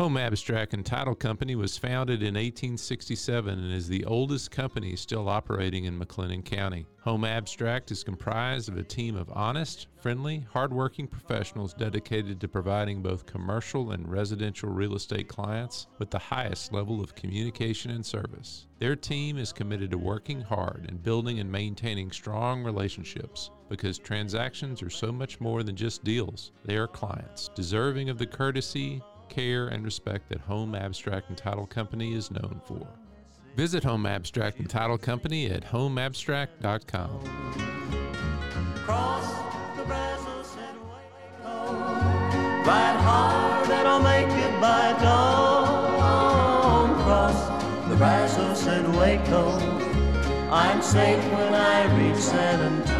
Home Abstract and Title Company was founded in 1867 and is the oldest company still operating in McLennan County. Home Abstract is comprised of a team of honest, friendly, hardworking professionals dedicated to providing both commercial and residential real estate clients with the highest level of communication and service. Their team is committed to working hard and building and maintaining strong relationships because transactions are so much more than just deals. They are clients, deserving of the courtesy, care, and respect that Home Abstract and Title Company is known for. Visit Home Abstract and Title Company at homeabstract.com. Cross the Brazos and. Ride hard and I'll make it by dawn. Cross the Brazos and Waco. I'm safe when I reach San Antonio.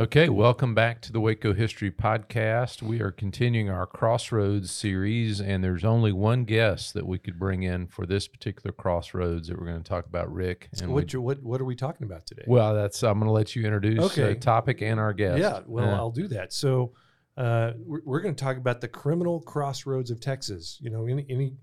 Okay, welcome back to the Waco History Podcast. We are continuing our Crossroads series, and there's only one guest that we could bring in for this particular Crossroads that we're going to talk about, Rick. And What, we, what what are we talking about today? well, that's I'm going to let you introduce Okay. the topic and our guest. yeah, well, Uh, I'll do that. So, uh, we're, we're going to talk about the criminal crossroads of Texas. You know, any any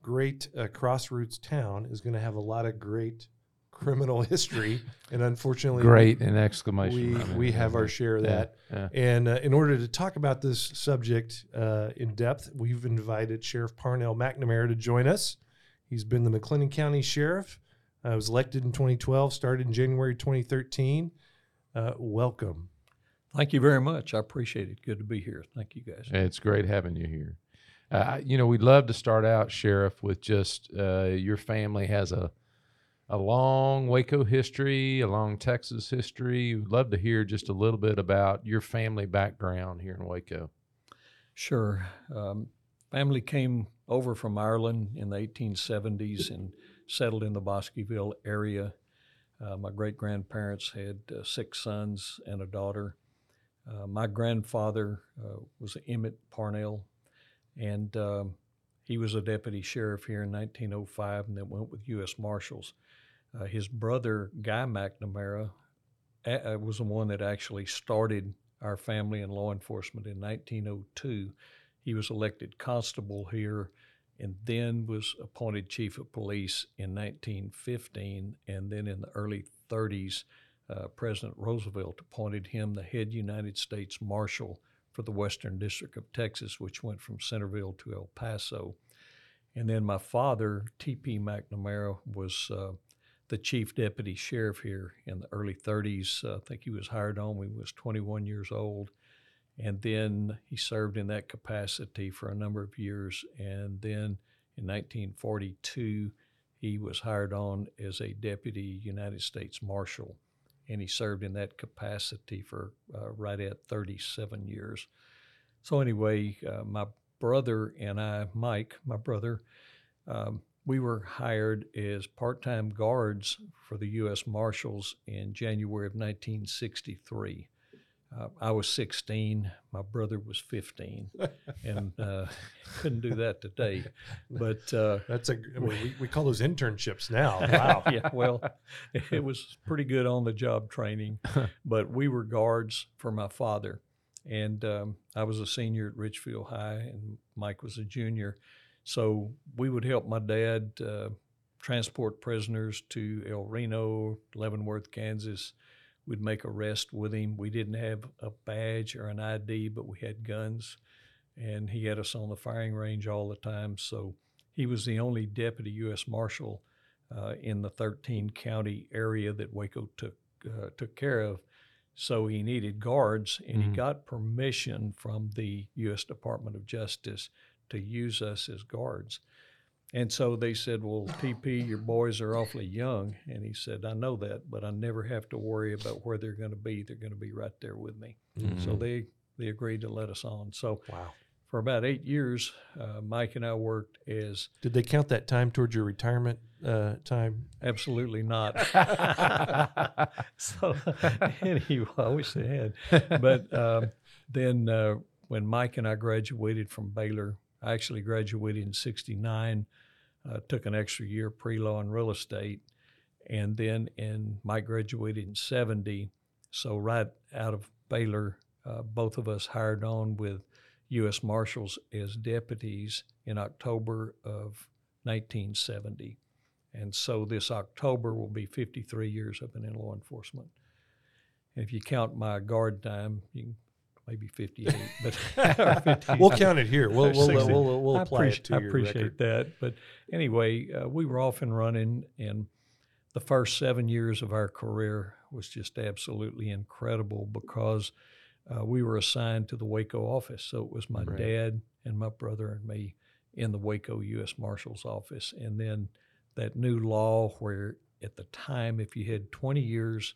great uh, crossroads town is going to have a lot of great criminal history, and unfortunately, great and exclamation. we I mean, we have our share of that. yeah. And uh, in order to talk about this subject uh, in depth, we've invited Sheriff Parnell McNamara to join us. He's been the McLennan County Sheriff. Uh, was elected in 2012, started in January 2013. Uh, welcome. Thank you very much. I appreciate it. Good to be here. Thank you, guys. It's great having you here. Uh, you know, we'd love to start out, Sheriff, with just uh, your family has a a long Waco history, a long Texas history. We'd love to hear just a little bit about your family background here in Waco. Sure. Um, family came over from Ireland in the 1870s and settled in the Bosqueville area. Uh, my great grandparents had uh, six sons and a daughter. Uh, my grandfather uh, was Emmett Parnell, and um, he was a deputy sheriff here in 1905 and then went with U.S. Marshals. Uh, his brother, Guy McNamara, a- uh, was the one that actually started our family in law enforcement in 1902. He was elected constable here and then was appointed chief of police in 1915. And then in the early 30s, uh, President Roosevelt appointed him the head United States Marshal for the Western District of Texas, which went from Centerville to El Paso. And then my father, T.P. McNamara, was uh, the chief deputy sheriff here in the early 30s. Uh, I think he was hired on when he was 21 years old. And then he served in that capacity for a number of years. And then in 1942, he was hired on as a deputy United States Marshal. And he served in that capacity for uh, right at 37 years. So, anyway, uh, my brother and I, Mike, my brother, um, we were hired as part time guards for the U.S. Marshals in January of 1963. Uh, I was 16, my brother was 15, and uh, couldn't do that today. But uh, That's a I mean, we, we call those internships now. Wow. yeah, well, it was pretty good on the job training, but we were guards for my father. And um, I was a senior at Richfield High, and Mike was a junior. So we would help my dad uh, transport prisoners to El Reno, Leavenworth, Kansas. We'd make arrests with him. We didn't have a badge or an ID, but we had guns, and he had us on the firing range all the time. So he was the only deputy U.S. Marshal uh, in the 13 county area that Waco took uh, took care of. So he needed guards, and he Mhm. got permission from the U.S. Department of Justice to use us as guards. And so they said, Well, TP, your boys are awfully young. And he said, I know that, but I never have to worry about where they're going to be. They're going to be right there with me. So they, they agreed to let us on. So Wow. for about eight years, uh, Mike and I worked as Did they count that time towards your retirement uh, time? absolutely not. so anyway, I wish they had. But um, then uh, when Mike and I graduated from Baylor, I actually graduated in '69. Uh, took an extra year pre-law and real estate, and then in Mike graduated in '70. So right out of Baylor, uh, both of us hired on with U.S. Marshals as deputies in October of 1970. And so this October will be 53 years I've been in law enforcement. And if you count my guard time, you maybe 58, but or 50. We'll count it here. We'll we'll, 60. we'll, we'll I apply it appreciate, to I your appreciate record. that. But anyway, uh, we were off and running, and the first seven years of our career was just absolutely incredible because uh, we were assigned to the Waco office. So it was my Right. dad and my brother and me in the Waco U.S. Marshal's office. And then that new law where at the time, if you had 20 years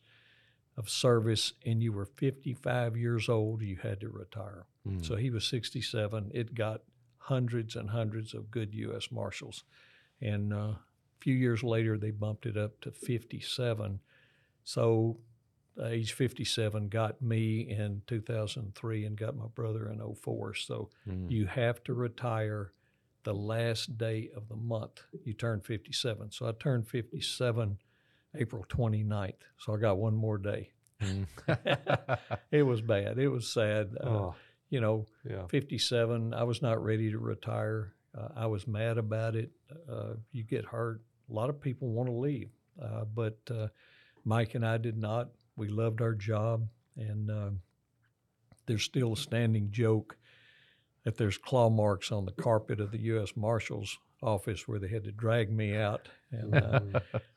of service and you were 55 years old, you had to retire. So he was 67. It got hundreds and hundreds of good U.S. Marshals. And uh, a few years later, they bumped it up to 57. So uh, age 57 got me in 2003 and got my brother in 04. So you have to retire the last day of the month you turn 57. So I turned 57 April 29th. So I got one more day. it was bad. It was sad. Uh, Oh, you know, yeah. 57, I was not ready to retire. Uh, I was mad about it. Uh, you get hurt. A lot of people want to leave, uh, but uh, Mike and I did not. We loved our job, and uh, there's still a standing joke that there's claw marks on the carpet of the U.S. Marshal's office where they had to drag me out. And uh,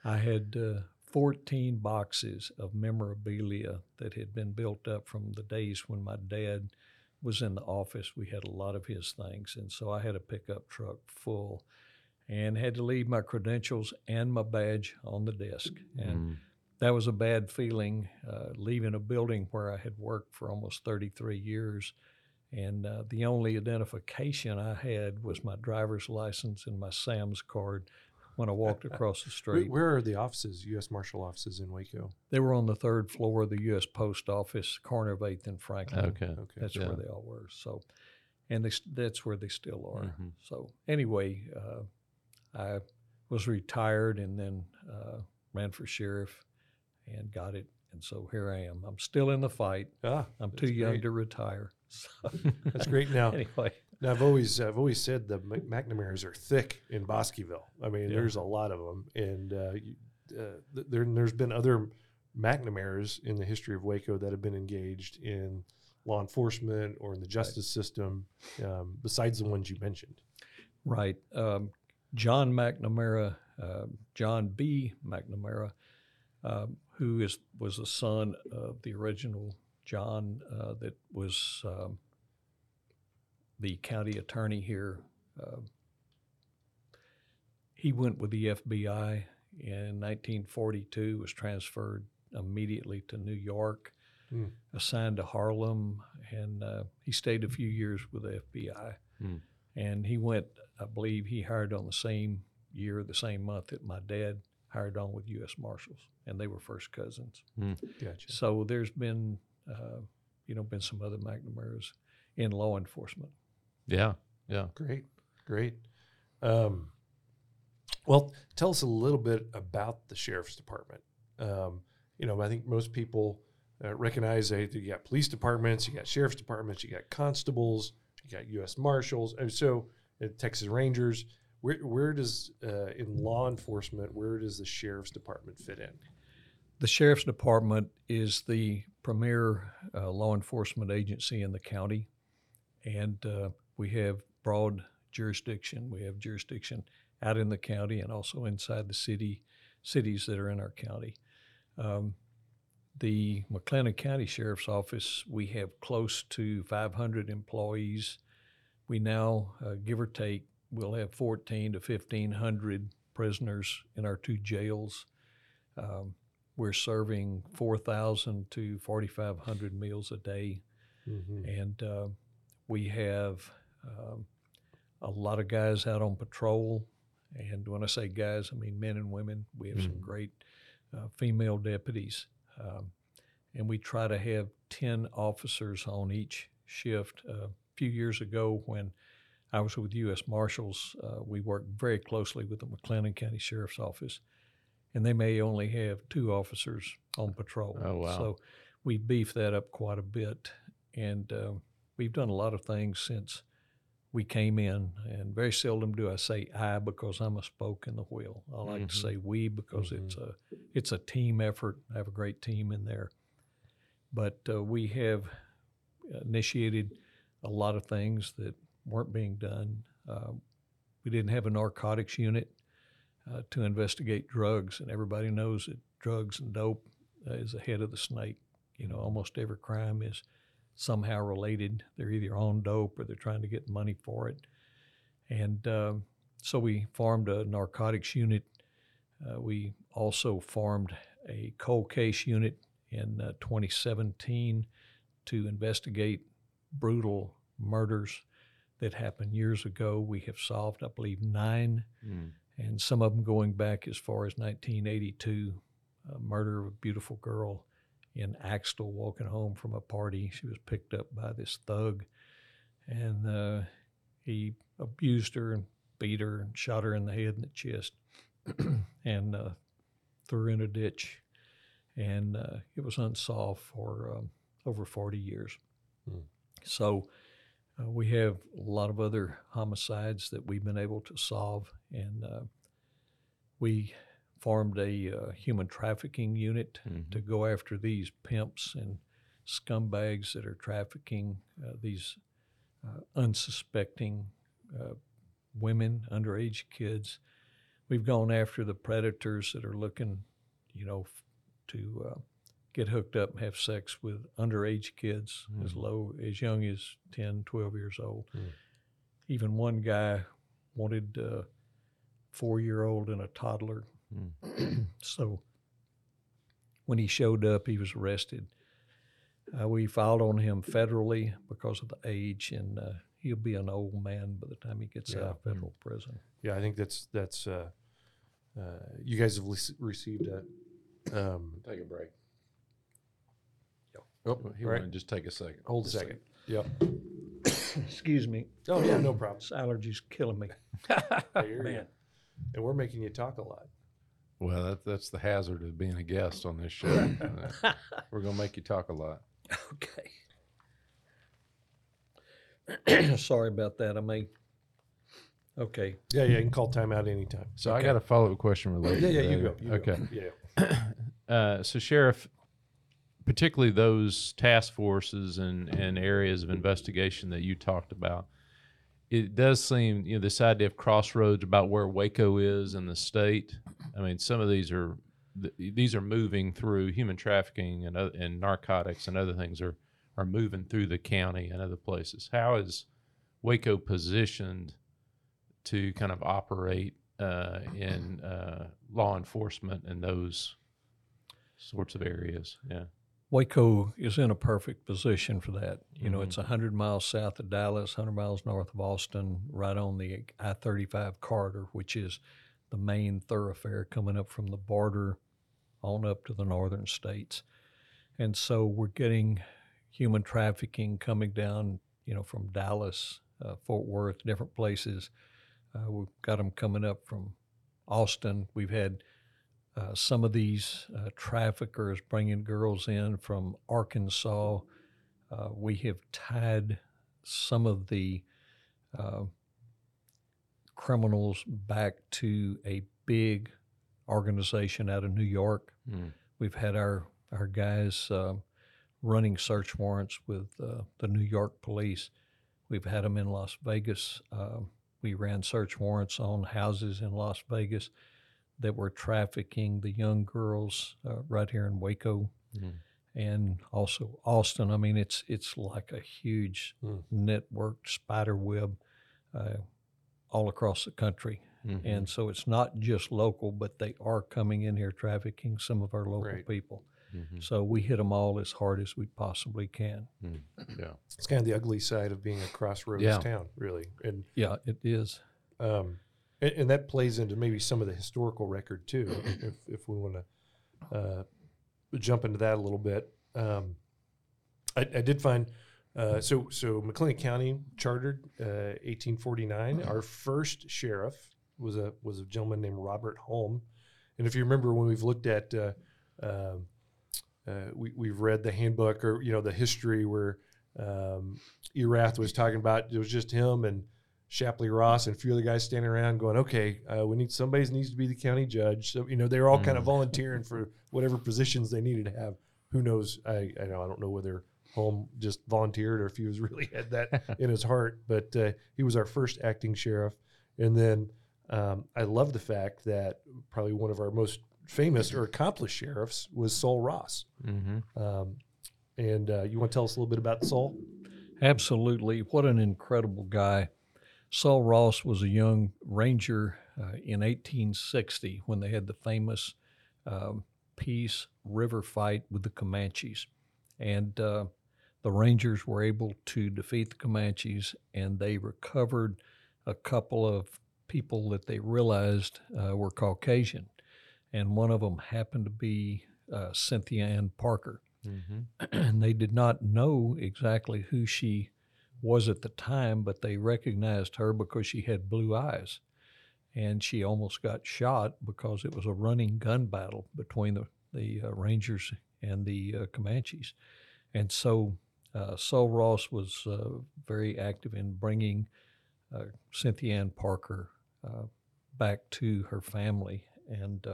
I had uh, 14 boxes of memorabilia that had been built up from the days when my dad was in the office. We had a lot of his things. And so I had a pickup truck full and had to leave my credentials and my badge on the desk. And that was a bad feeling, uh, leaving a building where I had worked for almost 33 years. And uh, the only identification I had was my driver's license and my Sam's card when I walked across the street. where are the offices, U.S. Marshal offices in Waco? They were on the third floor of the U.S. Post Office, corner of 8th and Franklin. Okay. Okay. That's Yeah. where they all were. So, and they, that's where they still are. Mhm. So, anyway, uh, I was retired and then uh, ran for sheriff and got it. And so here I am. I'm still in the fight. Ah, I'm too young great. to retire. So, That's great. Now, anyway, now I've always I've always said the McNamara's are thick in Bosqueville. I mean, Yeah. there's a lot of them, and uh, you, uh, there there's been other McNamara's in the history of Waco that have been engaged in law enforcement or in the justice system, um, besides the ones you mentioned. right. Um, John McNamara, uh, John B. McNamara, um, who is was the son of the original John uh, that was um, the county attorney here. Uh, he went with the FBI in 1942, was transferred immediately to New York, Hmm. assigned to Harlem, and uh, he stayed a few years with the FBI. Hmm. And he went, I believe, he hired on the same year, the same month that my dad hired on with U.S. Marshals, and they were first cousins. Gotcha. So there's been, uh, you know, been some other McNamara's in law enforcement. Yeah. Yeah. Great, great. Um, well, tell us a little bit about the sheriff's department. Um, you know, I think most people uh, recognize that you got police departments, you got sheriff's departments, you got constables, you got U.S. Marshals, and so uh, Texas Rangers. Where where does uh, in law enforcement where does the sheriff's department fit in? The sheriff's department is the premier uh, law enforcement agency in the county, and uh, we have broad jurisdiction. We have jurisdiction out in the county and also inside the city cities that are in our county. Um, the McLennan County Sheriff's Office, we have close to 500 employees. we now, uh, give or take, we'll have 14 to 1,500 prisoners in our two jails. Um, we're serving 4,000 to 4,500 meals a day. Mhm. And uh, we have um, a lot of guys out on patrol. And when I say guys, I mean men and women. We have some great uh, female deputies. Um, and we try to have 10 officers on each shift. Uh, a few years ago, when I was with U.S. Marshals, uh, we worked very closely with the McLennan County Sheriff's Office, and they may only have two officers on patrol. Oh, wow. So we beefed that up quite a bit, and uh, we've done a lot of things since we came in. And very seldom do I say I because I'm a spoke in the wheel. I like to Mhm. say we because it's a it's a team effort. I have a great team in there, but uh, we have initiated a lot of things that weren't being done. Uh, we didn't have a narcotics unit uh, to investigate drugs, and everybody knows that drugs and dope uh, is the head of the snake. You know, almost every crime is somehow related. They're either on dope or they're trying to get money for it. And um, so we formed a narcotics unit. Uh, we also formed a cold case unit in uh, 2017 to investigate brutal murders that happened years ago. We have solved, I believe, nine, Mm. And some of them going back as far as 1982. A murder of a beautiful girl in Axtell walking home from a party. She was picked up by this thug, and uh, he abused her and beat her and shot her in the head and the chest, and uh, threw her in a ditch. And uh, it was unsolved for um, over 40 years. Hmm. So uh, we have a lot of other homicides that we've been able to solve, and uh, we formed a uh, human trafficking unit Mhm. to go after these pimps and scumbags that are trafficking uh, these uh, unsuspecting uh, women, underage kids. We've gone after the predators that are looking, you know, f- to uh, get hooked up and have sex with underage kids as low as young as 10, 12 years old. Mm. Even one guy wanted a four year old and a toddler. so when he showed up, he was arrested. Uh, we filed on him federally because of the age, and uh, he'll be an old man by the time he gets out of federal prison. Yeah, I think that's that's. Uh, uh, you guys have le- received a. Um, Take a break. Oh, He right. wanted to just take a second. Hold a Just second. Yep. Excuse me, Oh yeah, no problem. this allergy's killing me. Man. And we're making you talk a lot. Well, that, that's the hazard of being a guest on this show. Uh, We're going to make you talk a lot. Okay. Sorry about that. I may. Okay. Yeah, yeah. You can call time out anytime. So I got a follow up question related. Yeah, yeah. to You go. You okay. Go. Yeah. Uh, so, Sheriff, particularly those task forces and, and areas of investigation that you talked about, it does seem, you know, this idea of crossroads about where Waco is in the state. I mean, some of these are th- these are moving through human trafficking and and narcotics and other things are are moving through the county and other places. How is Waco positioned to kind of operate uh, in uh, law enforcement in those sorts of areas? Yeah. Waco is in a perfect position for that. You know, it's 100 miles south of Dallas, 100 miles north of Austin, right on the I 35 corridor, which is the main thoroughfare coming up from the border on up to the northern states. And so we're getting human trafficking coming down, you know, from Dallas, uh, Fort Worth, different places. Uh, we've got them coming up from Austin. We've had uh, some of these uh, traffickers bringing girls in from Arkansas. Uh, we have tied some of the uh, criminals back to a big organization out of New York. Mm. We've had our our guys uh, running search warrants with uh, the New York police. We've had them in Las Vegas. Uh, we ran search warrants on houses in Las Vegas that were trafficking the young girls uh, right here in Waco. Mm. and also Austin. I mean, it's it's like a huge Mm. networked spider web uh, all across the country. Mhm. And so it's not just local, but they are coming in here trafficking some of our local Right. people. Mhm. So we hit them all as hard as we possibly can. Mm. Yeah. It's kind of the ugly side of being a crossroads Yeah. town, really. And Yeah, it is. um, and, and that plays into maybe some of the historical record too, if, if we want to uh, jump into that a little bit. Um, I, I did find uh, so so McLennan County chartered uh, 1849. Our first sheriff was a was a gentleman named Robert Holm, and if you remember when we've looked at uh, um uh, we, we've read the handbook or you know the history where um, Erath was talking about it was just him and Shapley Ross and a few other guys standing around going, okay, uh, we need somebody needs to be the county judge. So you know they were all kind of volunteering for whatever positions they needed to have. Who knows? I I know I don't know whether Holm just volunteered or if he was really had that in his heart. But uh, he was our first acting sheriff, and then um, I love the fact that probably one of our most famous or accomplished sheriffs was Sul Ross. Mhm. Um, and uh, you want to tell us a little bit about Sul? Absolutely. What an incredible guy. Sul Ross was a young ranger uh, in 1860 when they had the famous um, Pease River fight with the Comanches. And uh, the Rangers were able to defeat the Comanches and they recovered a couple of people that they realized uh, were Caucasian. And one of them happened to be uh, Cynthia Ann Parker Mhm. and they did not know exactly who she was at the time, but they recognized her because she had blue eyes. And she almost got shot because it was a running gun battle between the, the uh, Rangers and the uh, Comanches. And so uh, Sul Ross was uh, very active in bringing uh, Cynthia Ann Parker uh, back to her family. And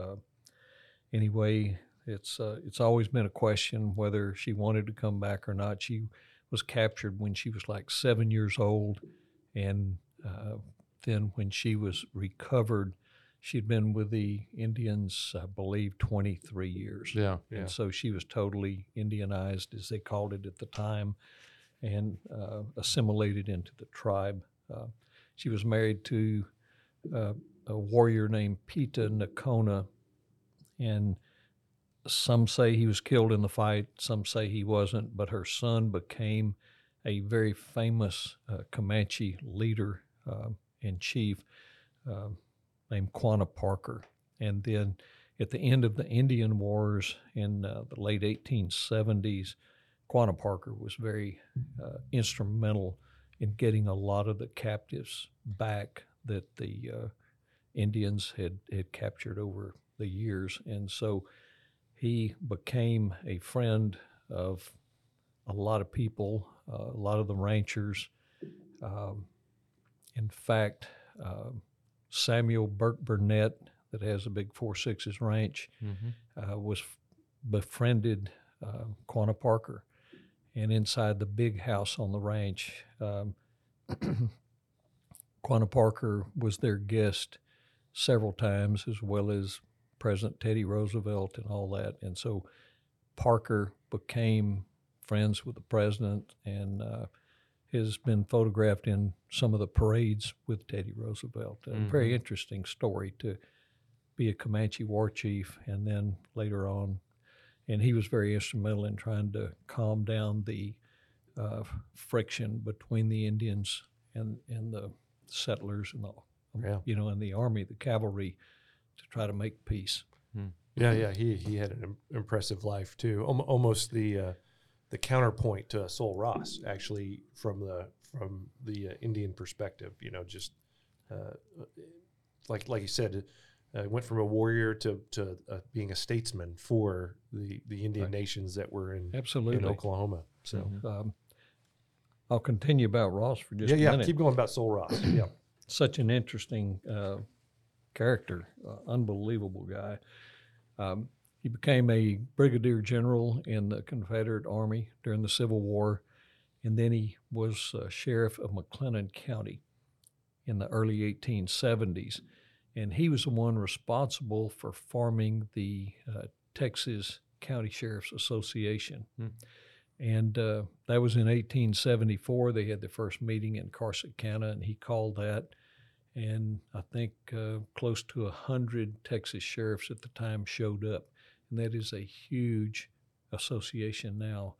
anyway, it's it's always been a question whether she wanted to come back or not. She was captured when she was like seven years old, and uh, then when she was recovered, she'd been with the Indians, I believe, 23 years. Yeah. And so she was totally Indianized, as they called it at the time, and uh, assimilated into the tribe. Uh, she was married to uh, a warrior named Peta Nocona, and some say he was killed in the fight, some say he wasn't, but her son became a very famous uh, Comanche leader uh, and chief uh, named Quanah Parker. And then at the end of the Indian Wars in uh, the late 1870s, Quanah Parker was very uh, instrumental in getting a lot of the captives back that the uh, Indians had, had captured over the years. And so he became a friend of a lot of people, uh, a lot of the ranchers. Um, in fact, um Samuel Burk Burnett, that has a big Four Sixes ranch, Mhm. uh, was befriended uh, Quanah Parker. And inside the big house on the ranch, um, Quanah Parker was their guest several times, as well as President Teddy Roosevelt and all that. And so Parker became friends with the president and uh, has been photographed in some of the parades with Teddy Roosevelt. A very interesting story to be a Comanche war chief and then later on. And he was very instrumental in trying to calm down the uh, friction between the Indians and, and the settlers and the, Yeah. you know, and the army, the cavalry, to try to make peace. Yeah, yeah, he he had an impressive life too. Almo- almost the uh, the counterpoint to Sul Ross, actually, from the from the uh, Indian perspective. You know, just uh, like like you said, uh, went from a warrior to to uh, being a statesman for the the Indian Right. nations that were in Absolutely. in Oklahoma. So Um, I'll continue about Ross for just yeah, a yeah, minute. keep going about Sul Ross. yeah, Such an interesting uh, character, uh, unbelievable guy. Um, he became a brigadier general in the Confederate Army during the Civil War, and then he was uh, sheriff of McLennan County in the early 1870s. And he was the one responsible for forming the uh, Texas County Sheriff's Association. Hmm. And uh, that was in 1874. They had their first meeting in Corsicana, and he called that. And I think uh, close to a hundred Texas sheriffs at the time showed up, and that is a huge association now.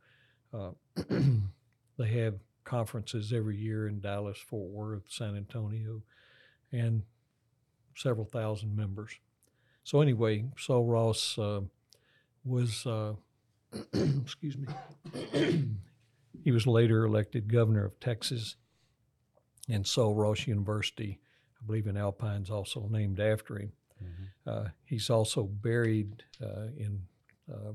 Uh, they have conferences every year in Dallas, Fort Worth, San Antonio, and several thousand members. So anyway, Sul Ross uh, was, uh, excuse me, he was later elected governor of Texas, and Sul Ross University, believe in Alpine's also named after him. Uh, he's also buried uh, in uh,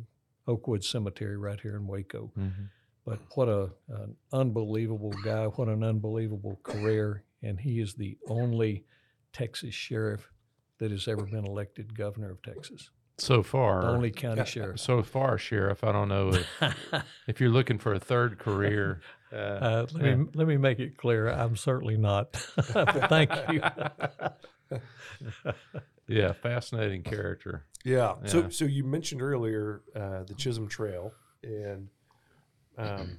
Oakwood Cemetery right here in Waco. Mhm. But what a an unbelievable guy! What an unbelievable career! And he is the only Texas sheriff that has ever been elected governor of Texas. So far, The only county sheriff. so far, Sheriff, I don't know if, if you're looking for a third career. Uh, Uh, let yeah. me let me make it clear. I'm certainly not. thank you. yeah, fascinating character. Yeah. So Yeah. so you mentioned earlier uh, the Chisholm Trail, and um,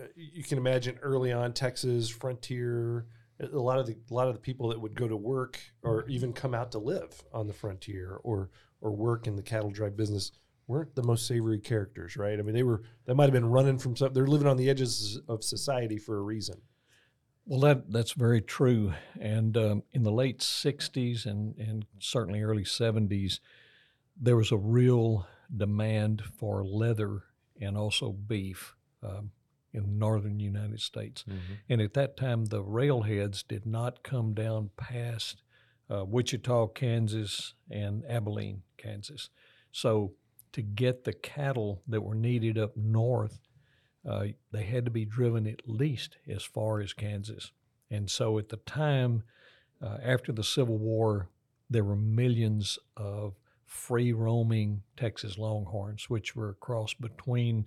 uh, you can imagine early on Texas frontier. A lot of the a lot of the people that would go to work or even come out to live on the frontier or or work in the cattle drive business weren't the most savory characters, right? I mean, they were they might have been running from something. They're living on the edges of society for a reason. Well, that that's very true. And um, in the late '60s and and certainly early '70s, there was a real demand for leather and also beef um, in the northern United States. And at that time, the railheads did not come down past uh, Wichita, Kansas, and Abilene, Kansas. So to get the cattle that were needed up north, uh, they had to be driven at least as far as Kansas. And so at the time, uh, after the Civil War, there were millions of free roaming Texas Longhorns, which were a cross between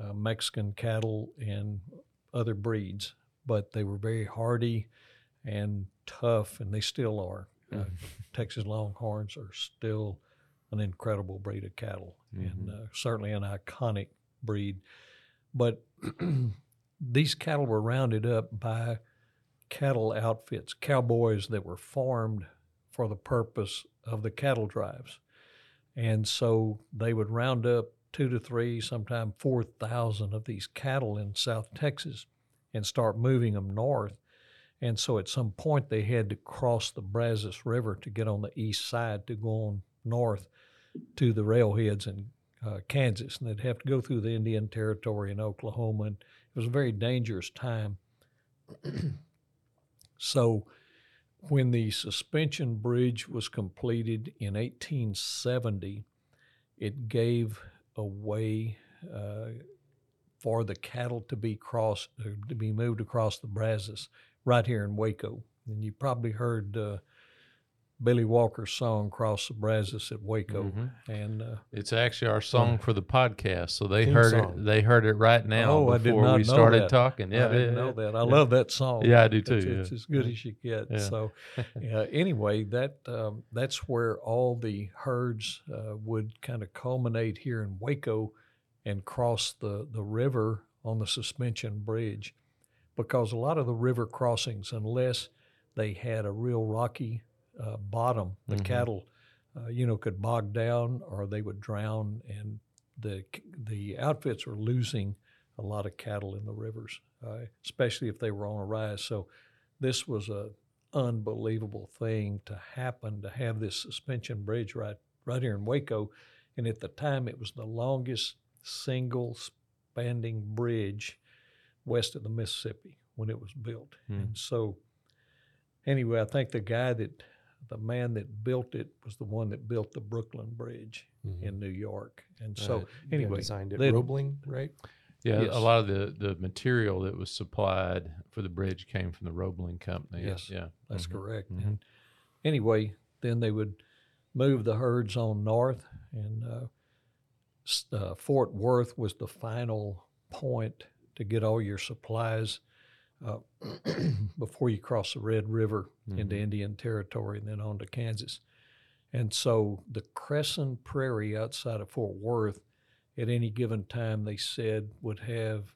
uh, Mexican cattle and other breeds, but they were very hardy and tough, and they still are. Uh, Texas Longhorns are still an incredible breed of cattle, and uh, certainly an iconic breed. But these cattle were rounded up by cattle outfits, cowboys that were formed for the purpose of the cattle drives. And so they would round up two to three, sometimes 4,000 of these cattle in South Texas and start moving them north. And so at some point they had to cross the Brazos River to get on the east side to go on north to the railheads in uh, Kansas. And they'd have to go through the Indian Territory in Oklahoma. And it was a very dangerous time. so when the suspension bridge was completed in 1870, it gave a way uh, for the cattle to be crossed, to be moved across the Brazos right here in Waco. And you probably heard uh, Billy Walker's song "Cross the Brazos" at Waco, Mhm. and uh, It's actually our song for the podcast, so they heard song. it. They heard it right now Oh, before we started that. talking. Yeah, I didn't yeah, know that. I Yeah. love that song. Yeah, I do too, It's, yeah. it's as good as you get. So, yeah, anyway, that um, that's where all the herds uh, would kind of culminate here in Waco and cross the the river on the suspension bridge, because a lot of the river crossings, unless they had a real rocky uh, bottom, the Mhm. cattle, uh, you know, could bog down or they would drown, and the the outfits were losing a lot of cattle in the rivers, uh, especially if they were on a rise. So this was a unbelievable thing to happen to have this suspension bridge right right here in Waco, and at the time it was the longest single spanning bridge west of the Mississippi when it was built, Hmm. and so anyway, I think the guy that the man that built it was the one that built the Brooklyn Bridge in New York, and so Uh, yeah, anyway, designed it they- Roebling, right? Yeah, Yes. a lot of the, the material that was supplied for the bridge came from the Roebling Company. Yes. Yeah. That's Mhm. correct. Mhm. And anyway, then they would move the herds on north, and uh, uh, Fort Worth was the final point to get all your supplies uh, before you cross the Red River into Mhm. Indian Territory and then on to Kansas. And so the Crescent Prairie outside of Fort Worth, at any given time, they said would have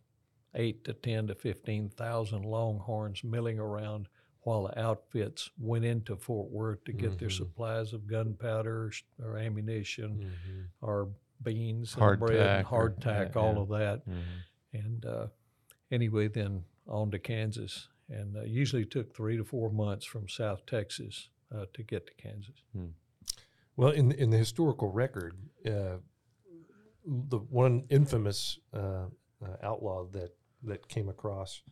eight to ten to fifteen thousand Longhorns milling around while the outfits went into Fort Worth to get their Mhm. supplies of gunpowder or ammunition Mm-hmm. or beans and Hardtack bread and hardtack, yeah, all yeah. of that. Mm-hmm. And uh, anyway, then on to Kansas, and uh, usually took three to four months from South Texas uh, to get to Kansas. Well, in in the historical record, uh, the one infamous uh, uh, outlaw that that came across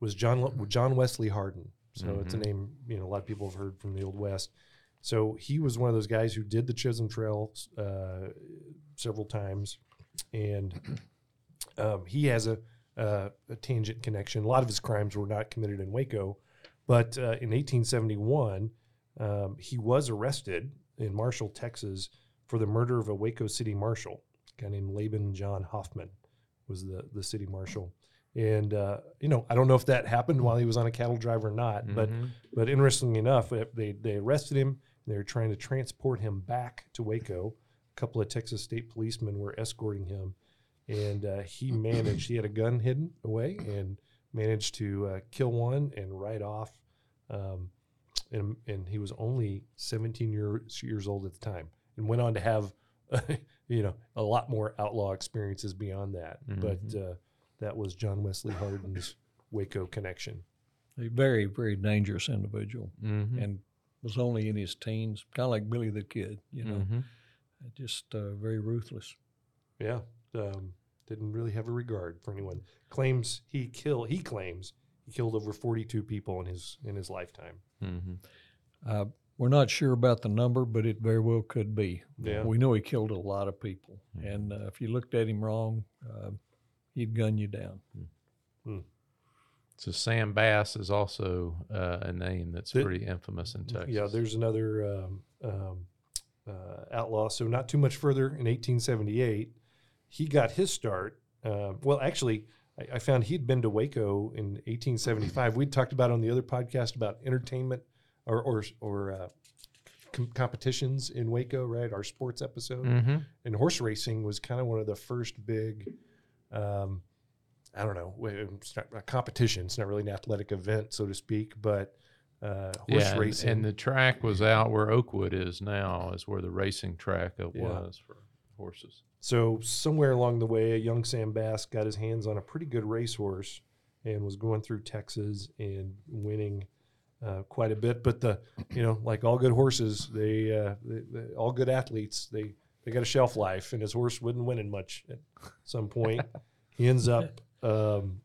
was John John Wesley Hardin. So it's a Mhm. name you know a lot of people have heard from the Old West. So he was one of those guys who did the Chisholm Trail uh, several times, and um, he has a, uh, a tangent connection. A lot of his crimes were not committed in Waco, but uh, in 1871, um, he was arrested in Marshall, Texas, for the murder of a Waco city marshal, a guy named Laban John Hoffman was the, the city marshal. And, uh, you know, I don't know if that happened while he was on a cattle drive or not, but Mhm. but interestingly enough, they, they arrested him. They were trying to transport him back to Waco. A couple of Texas state policemen were escorting him, and uh, he managed. He had a gun hidden away and managed to uh, kill one and ride off. Um, and, and he was only 17 years years old at the time, and went on to have, you know, a lot more outlaw experiences beyond that. But uh, that was John Wesley Hardin's Waco connection. A very, very dangerous individual, Mhm. and was only in his teens, kind of like Billy the Kid, you know, Mhm. just uh, very ruthless. Yeah, um, didn't really have a regard for anyone. Claims he kill. He claims he killed over forty-two people in his in his lifetime. Mhm. Uh, we're not sure about the number, but it very well could be. Yeah. We know he killed a lot of people, and uh, if you looked at him wrong, uh, he'd gun you down. So Sam Bass is also uh, a name that's The- pretty infamous in Texas. Yeah, there's another um, um, uh, outlaw. So not too much further. In 1878, he got his start. Uh, well, actually, I, I found he'd been to Waco in 1875. We'd talked about on the other podcast about entertainment or or, or uh, com- competitions in Waco, right? Our sports episode. hmm and horse racing was kind of one of the first big um, i don't know it's not a competition it's not really an athletic event so to speak but uh, horse yeah, and- racing and the track was out where Oakwood is now, is where the racing track uh, Yeah. was for horses. So somewhere along the way a young sam bass got his hands on a pretty good racehorse and was going through texas and winning uh, quite a bit. But the you know like all good horses they, uh, they, they all good athletes they they got a shelf life and his horse wasn't winning much at some point. He ends up um,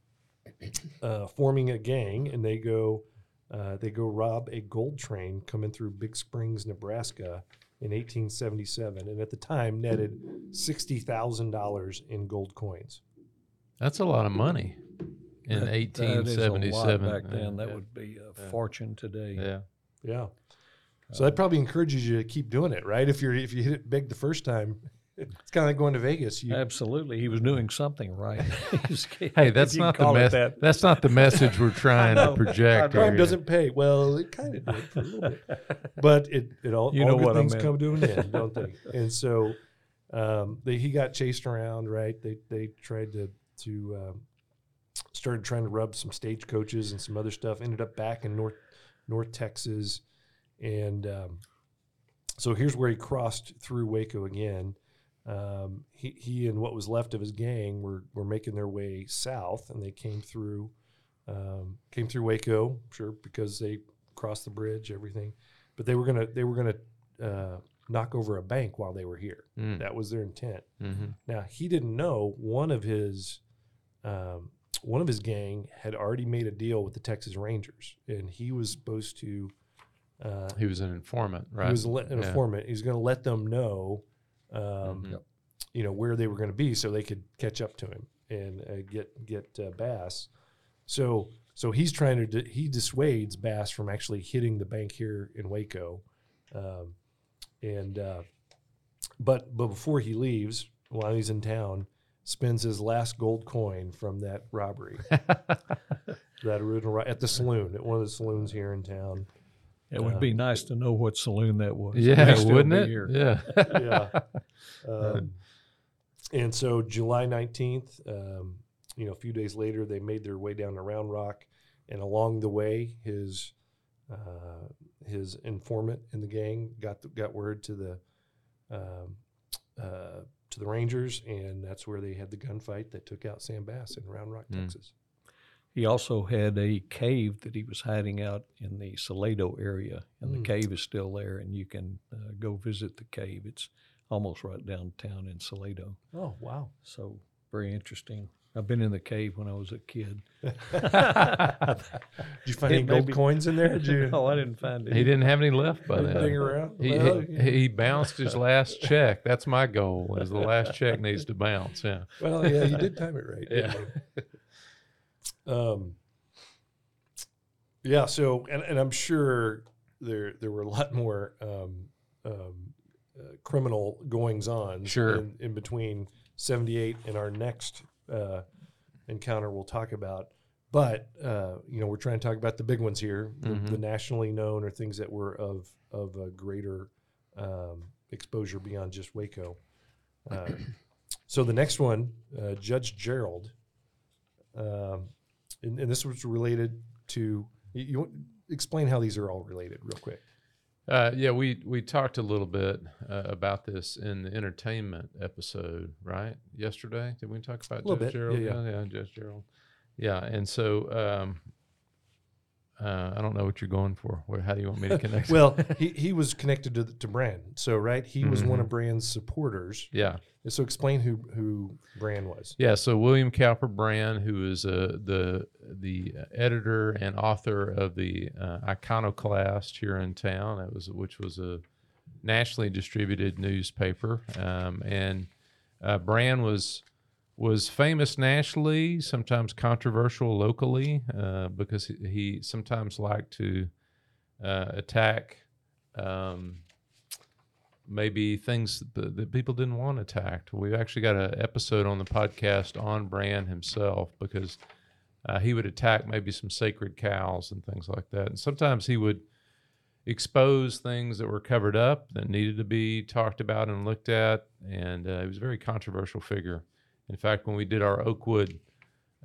uh, forming a gang and they go uh, they go rob a gold train coming through big springs nebraska in 1877 and at the time netted $60000 in gold coins That's a lot of money in That- that is a lot 1877. back then. That yeah. would be a Yeah. fortune today. yeah. yeah so that probably encourages you to keep doing it right if you're if you hit it big the first time it's kind of like going to vegas you, Absolutely, he was doing something right. Hey, that's not the call it mess. that. That's not the message we're trying to project. crime doesn't pay well it kind of did for a little bit but it, it all, You all know good what I things come to an end, don't they? And so um, they, he got chased around, right? They they tried to to um, started trying to rub some stagecoaches and some other stuff. Ended up back in North North Texas, and um, so here's where he crossed through Waco again. Um, he, he and what was left of his gang were, were making their way south, and they came through um, came through Waco, sure, because they crossed the bridge, everything. But they were gonna they were gonna uh, knock over a bank while they were here. Mm. That was their intent. Mhm. Now he didn't know one of his um, one of his gang had already made a deal with the Texas Rangers, and he was supposed to. Uh, He was an informant, right? He was an Yeah. informant. He's going to let them know, um, Mhm. You know, where they were going to be, so they could catch up to him and uh, get get uh, Bass. So so he's trying to di- he dissuades Bass from actually hitting the bank here in Waco, um, and uh, but but before he leaves, while he's in town, spends his last gold coin from that robbery, that original at the saloon at one of the saloons here in town. It would Uh, be nice to know what saloon that was. Yeah, may wouldn't it? here. Yeah. yeah. Um, and so July 19th, um, you know, a few days later, they made their way down to Round Rock. And along the way, his uh, his informant in the gang got the, got word to the um, uh, to the Rangers, and that's where they had the gunfight that took out Sam Bass in Round Rock, Mm. Texas. He also had a cave that he was hiding out in the Salado area, and Mm. the cave is still there, and you can uh, go visit the cave. It's almost right downtown in Salado. Oh wow! So very interesting. I've been in the cave when I was a kid. Did you find It any gold be- coins in there? Did you no, I didn't find it. He didn't have any left by then. around? He, Well, he, yeah. he bounced his last check. That's my goal. Is the last check needs to bounce. Yeah. Well, yeah, you did time it right. Yeah. Um. Yeah. So, and, and I'm sure there there were a lot more um, um, uh, criminal goings on. Sure. In, in between '78 and our next uh, encounter, we'll talk about. But uh, you know, we're trying to talk about the big ones here, the, Mhm. the nationally known or things that were of of a greater um, exposure beyond just Waco. Uh, so the next one, uh, Judge Gerald, um, and, and this was related to. You, you explain how these are all related, real quick. Uh, yeah, we we talked a little bit uh, about this in the entertainment episode, right? Yesterday, did we talk about A little Judge bit, Gerald? yeah, yeah, Judge Gerald. Yeah, and so um, uh, I don't know what you're going for. Where, how do you want me to connect? Well, he, he was connected to the, to Brann, so right, he was one of Brann's supporters. yeah, So explain who who Brann was. yeah. So William Cowper Brann, who is uh, the the editor and author of the uh, Iconoclast here in town, that was which was a nationally distributed newspaper, um, and uh, Brann was was famous nationally, sometimes controversial locally, uh, because he, he sometimes liked to uh, attack um, maybe things that, that people didn't want attacked. We've actually got an episode on the podcast on Brann himself because uh, he would attack maybe some sacred cows and things like that. And sometimes he would expose things that were covered up that needed to be talked about and looked at. And uh, he was a very controversial figure. In fact, when we did our Oakwood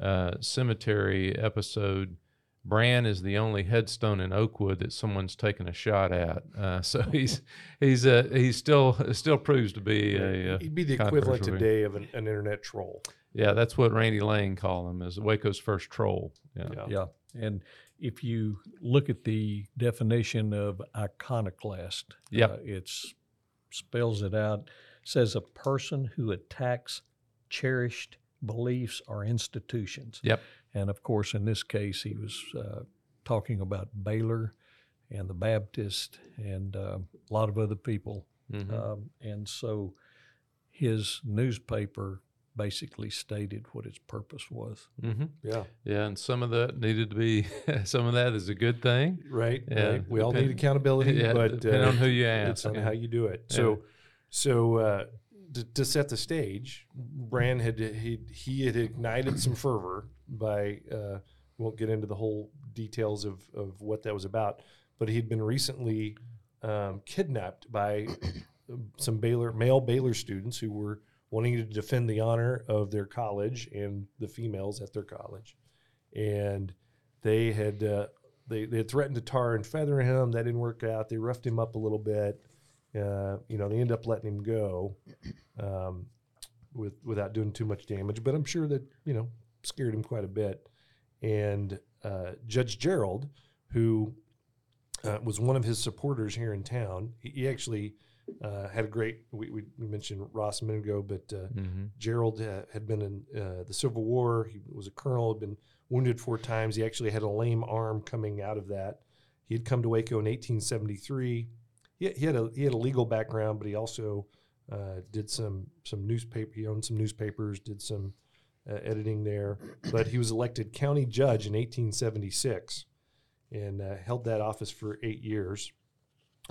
uh, Cemetery episode, Brann is the only headstone in Oakwood that someone's taken a shot at. Uh, so he's he's uh, he's still still proves to be a, uh He'd be the equivalent controversial today of an, an internet troll. yeah. That's what Randy Lane called him as Waco's first troll. Yeah, Yeah. Yeah, and if you look at the definition of iconoclast, Yep. uh, it spells it out. Says a person who attacks cherished beliefs or institutions. Yep. And of course, in this case, he was uh, talking about Baylor and the Baptist and uh, a lot of other people. Mhm. Um, and so his newspaper basically stated what its purpose was. Mhm. Yeah. yeah, and some of that needed to be. some of that is a good thing. Right. Yeah, right. We all depend- need accountability, Yeah, but depending uh, on who you it's ask. on yeah. how you do it. Yeah. So, so uh, to, to set the stage, Brann had he he had ignited some fervor by uh, won't get into the whole details of of what that was about, but he'd been recently um, kidnapped by some Baylor male Baylor students who were wanting to defend the honor of their college and the females at their college, and they had. Uh, they, they had threatened to tar and feather him. That didn't work out. They roughed him up a little bit. Uh, you know, they ended up letting him go um, with without doing too much damage. But I'm sure that you know scared him quite a bit. And uh, Judge Gerald, who uh, was one of his supporters here in town, he, he actually uh, had a great. We, we, mentioned Ross a minute ago, but uh, Mhm. Gerald uh, had been in uh, the Civil War. He was a colonel, had been wounded four times. He actually had a lame arm coming out of that. He had come to Waco in 1873. He, he had a he had a legal background, but he also uh, did some some newspaper. He owned some newspapers, did some uh, editing there. But he was elected county judge in 1876 and uh, held that office for eight years.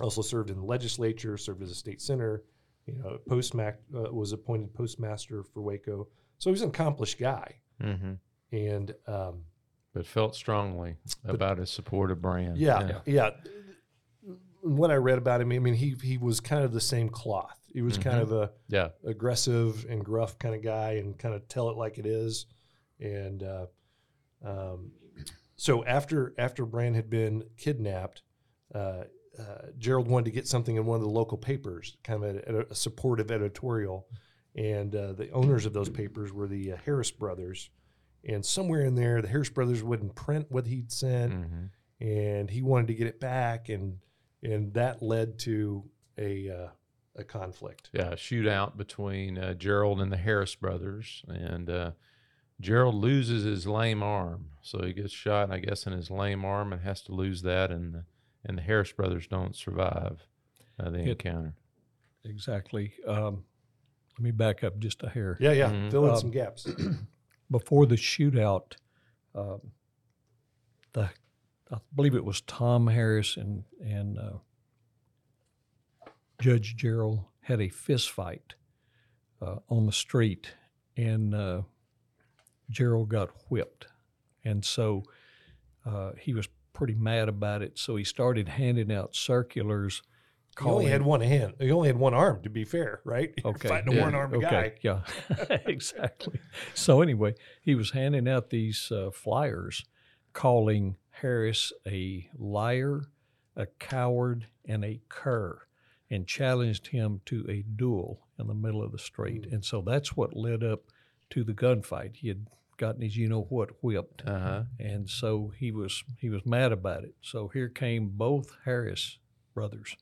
Also served in the legislature, served as a state senator. You know, postmac uh, was appointed postmaster for Waco. So he's an accomplished guy, Mhm. and um, But felt strongly about his support of Brann. yeah, yeah, what I read about him, I mean, he he was kind of the same cloth. He was kind of a Yeah. aggressive and gruff kind of guy, and kind of tell it like it is. And uh, um, so after after Brann had been kidnapped, uh, uh, Gerald wanted to get something in one of the local papers, kind of a, a supportive editorial. And uh, the owners of those papers were the uh, Harris brothers. And somewhere in there, the Harris brothers wouldn't print what he'd sent, Mhm. and he wanted to get it back, and and that led to a uh, a conflict. Yeah, a shootout between uh, Gerald and the Harris brothers, and uh, Gerald loses his lame arm, so he gets shot, I guess, in his lame arm, and has to lose that, and the, and the Harris brothers don't survive uh, the It- encounter. Exactly. Um, let me back up just a hair. Yeah, yeah. Mhm. Fill in Um, some gaps. before the shootout, um, the I believe it was Tom Harris and and uh, Judge Gerald had a fist fight uh, on the street, and uh, Gerald got whipped, and so uh, he was pretty mad about it. So he started handing out circulars. He only had one hand. He only had one arm. To be fair, right? You're Okay. fighting a Yeah. one-armed guy. Yeah, exactly. So anyway, he was handing out these uh, flyers, calling Harris a liar, a coward, and a cur, and challenged him to a duel in the middle of the street. And so that's what led up to the gunfight. He had gotten his you know what whipped, Uh huh. and so he was he was mad about it. So here came both Harris brothers,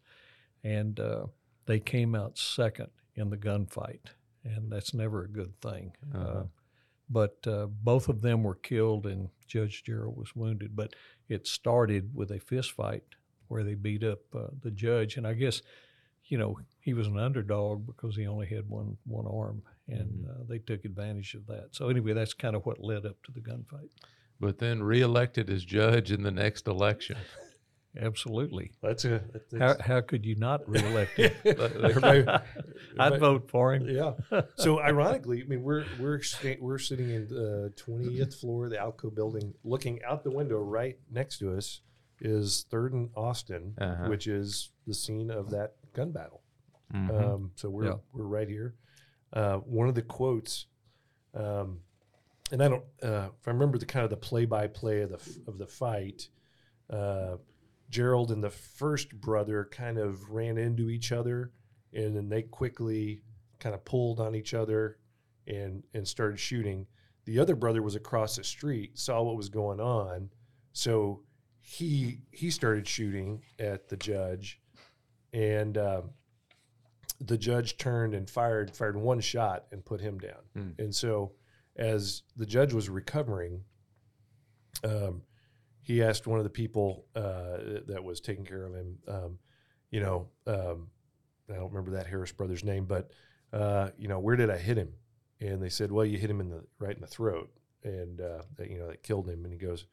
and uh, they came out second in the gunfight, and that's never a good thing. uh Uh-huh. But uh, both of them were killed, and Judge Gerald was wounded. But it started with a fist fight where they beat up uh, the judge, and I guess. You know, he was an underdog because he only had one one arm, and uh, they took advantage of that. So anyway, that's kind of what led up to the gunfight. But then reelected as judge in the next election. Absolutely. That's a. How, That's, how could you not reelect him? everybody- I'd vote for him. Yeah. So ironically, I mean, we're we're we're sitting in the twentieth floor of the ALICO building, looking out the window. Right next to us is Third and Austin, Uh-huh. which is the scene of that gun battle. Mhm. Um, so we're Yeah. we're right here. Uh, one of the quotes, um, and I don't uh, if I remember the kind of the play by play of the of the fight. Uh, Gerald and the first brother kind of ran into each other, and then they quickly kind of pulled on each other and and started shooting. The other brother was across the street, saw what was going on, so he he started shooting at the judge, and um, the judge turned and fired fired one shot and put him down. Hmm. And so, as the judge was recovering, um, he asked one of the people uh, that was taking care of him, um, you know, um, I don't remember that Harris brother's name, but uh, you know, where did I hit him? And they said, well, you hit him in the right in the throat, and uh, that you know that killed him. And he goes,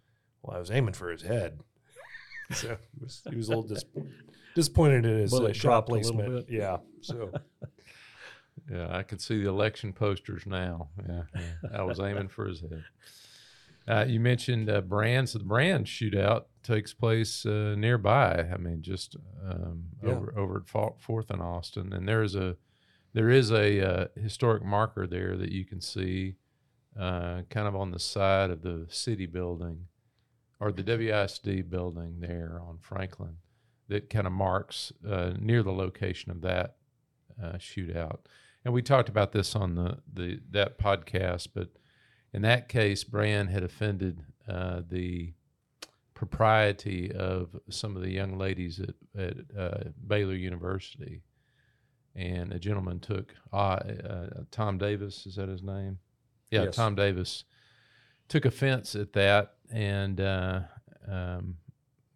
well, I was aiming for his head. so he was, he was a little disappointed, disappointed in his uh, Bullet shot dropped a placement. bit. Yeah. So Yeah, I can see the election posters now. Yeah, yeah. I was aiming for his head. Uh, you mentioned uh, Brann. So the Brann shootout takes place uh, nearby. I mean, just um, Yeah. over over at Fourth and Austin, and there is a there is a uh, historic marker there that you can see, uh, kind of on the side of the city building, or the WISD building there on Franklin, that kind of marks uh, near the location of that uh, shootout. And we talked about this on the, the that podcast, but in that case, Brann had offended uh, the propriety of some of the young ladies at, at uh, Baylor University. And a gentleman took uh, uh, Tom Davis, is that his name? Yeah, Yes. Tom Davis took offense at that, and uh, um,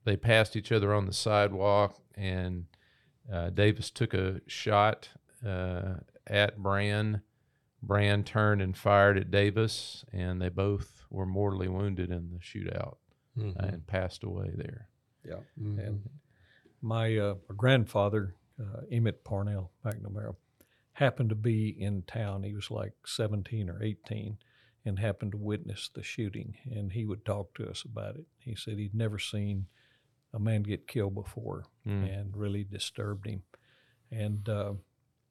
they passed each other on the sidewalk, and uh, Davis took a shot uh, at Brann. Brann turned and fired at Davis, and they both were mortally wounded in the shootout mhm. and passed away there. Yeah. Mhm. And my, uh, grandfather, uh, Emmett Parnell McNamara, happened to be in town. He was like 17 or 18 and happened to witness the shooting. And he would talk to us about it. He said he'd never seen a man get killed before, Mm. and really disturbed him. And uh,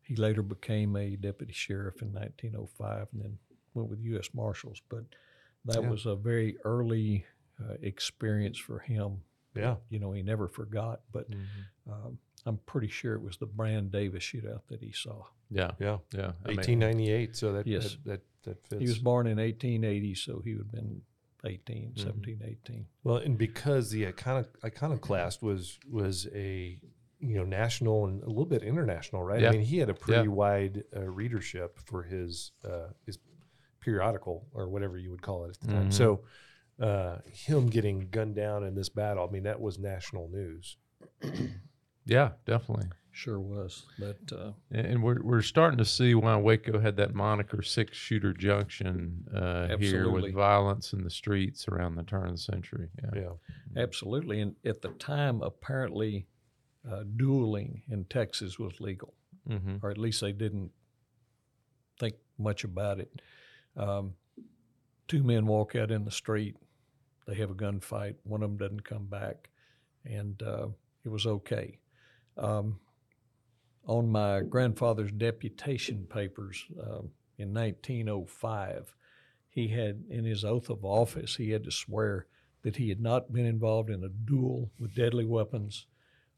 he later became a deputy sheriff in 1905, and then went with U.S. Marshals. But that Yeah. was a very early uh, experience for him. Yeah. You know, he never forgot. But Mhm. um, I'm pretty sure it was the Brann Davis shootout that he saw. Yeah, Yeah. yeah. I mean, 1898. So that, Yes. that, that, that fits. He was born in 1880, so he would have been 18, Mhm. 17, 18. Well, and because the iconic iconoclast was was a you know national and a little bit international, right? Yeah. I mean, he had a pretty Yeah. wide uh, readership for his uh, his periodical or whatever you would call it at the time. Mhm. So, uh, him getting gunned down in this battle, I mean, that was national news. yeah, definitely. Sure was. But uh, And and we're we're starting to see why Waco had that moniker Six Shooter Junction uh, here with violence in the streets around the turn of the century. Yeah. Yeah, absolutely. And at the time, apparently, uh, dueling in Texas was legal. Mm-hmm. or at least they didn't think much about it. Um, two men walk out in the street, they have a gunfight, one of them doesn't come back, and uh, it was okay. Um, on my grandfather's deputation papers um, in 1905, he had, in his oath of office, he had to swear that he had not been involved in a duel with deadly weapons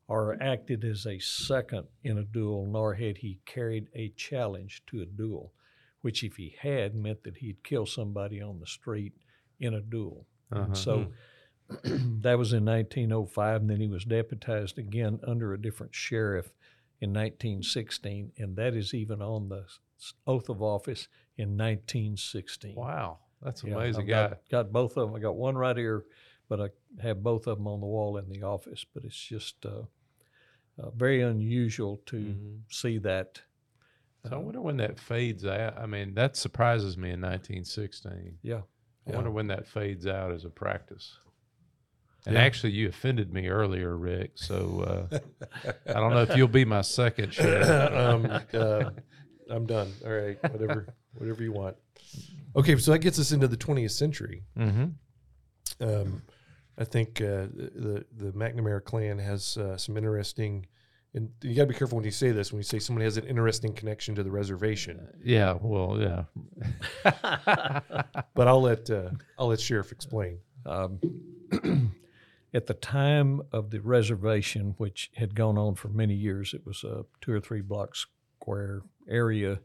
or acted as a second in a duel, nor had he carried a challenge to a duel, which, if he had, meant that he'd kill somebody on the street in a duel. Uh-huh. So that was in 1905, and then he was deputized again under a different sheriff in 1916, and that is even on the oath of office in 1916. Wow, that's Yeah, amazing. I've guy. got, got both of them. I got one right here, but I have both of them on the wall in the office. But it's just uh, uh, very unusual to Mhm. see that. So I uh, wonder when that fades out. I mean, that surprises me in 1916. yeah, I Yeah. wonder when that fades out as a practice. And Yeah. actually, you offended me earlier, Rick. So uh, I don't know if you'll be my second sheriff. um, uh, I'm done. All right, whatever, whatever you want. Okay, so that gets us into the 20th century. mm-hmm. Um, I think uh, the the McNamara clan has uh, some interesting, and you got to be careful when you say this. When you say someone has an interesting connection to the reservation, Yeah. Well, yeah. but I'll let uh, I'll let sheriff explain. Um, at the time of the reservation, which had gone on for many years, it was a two or three block square area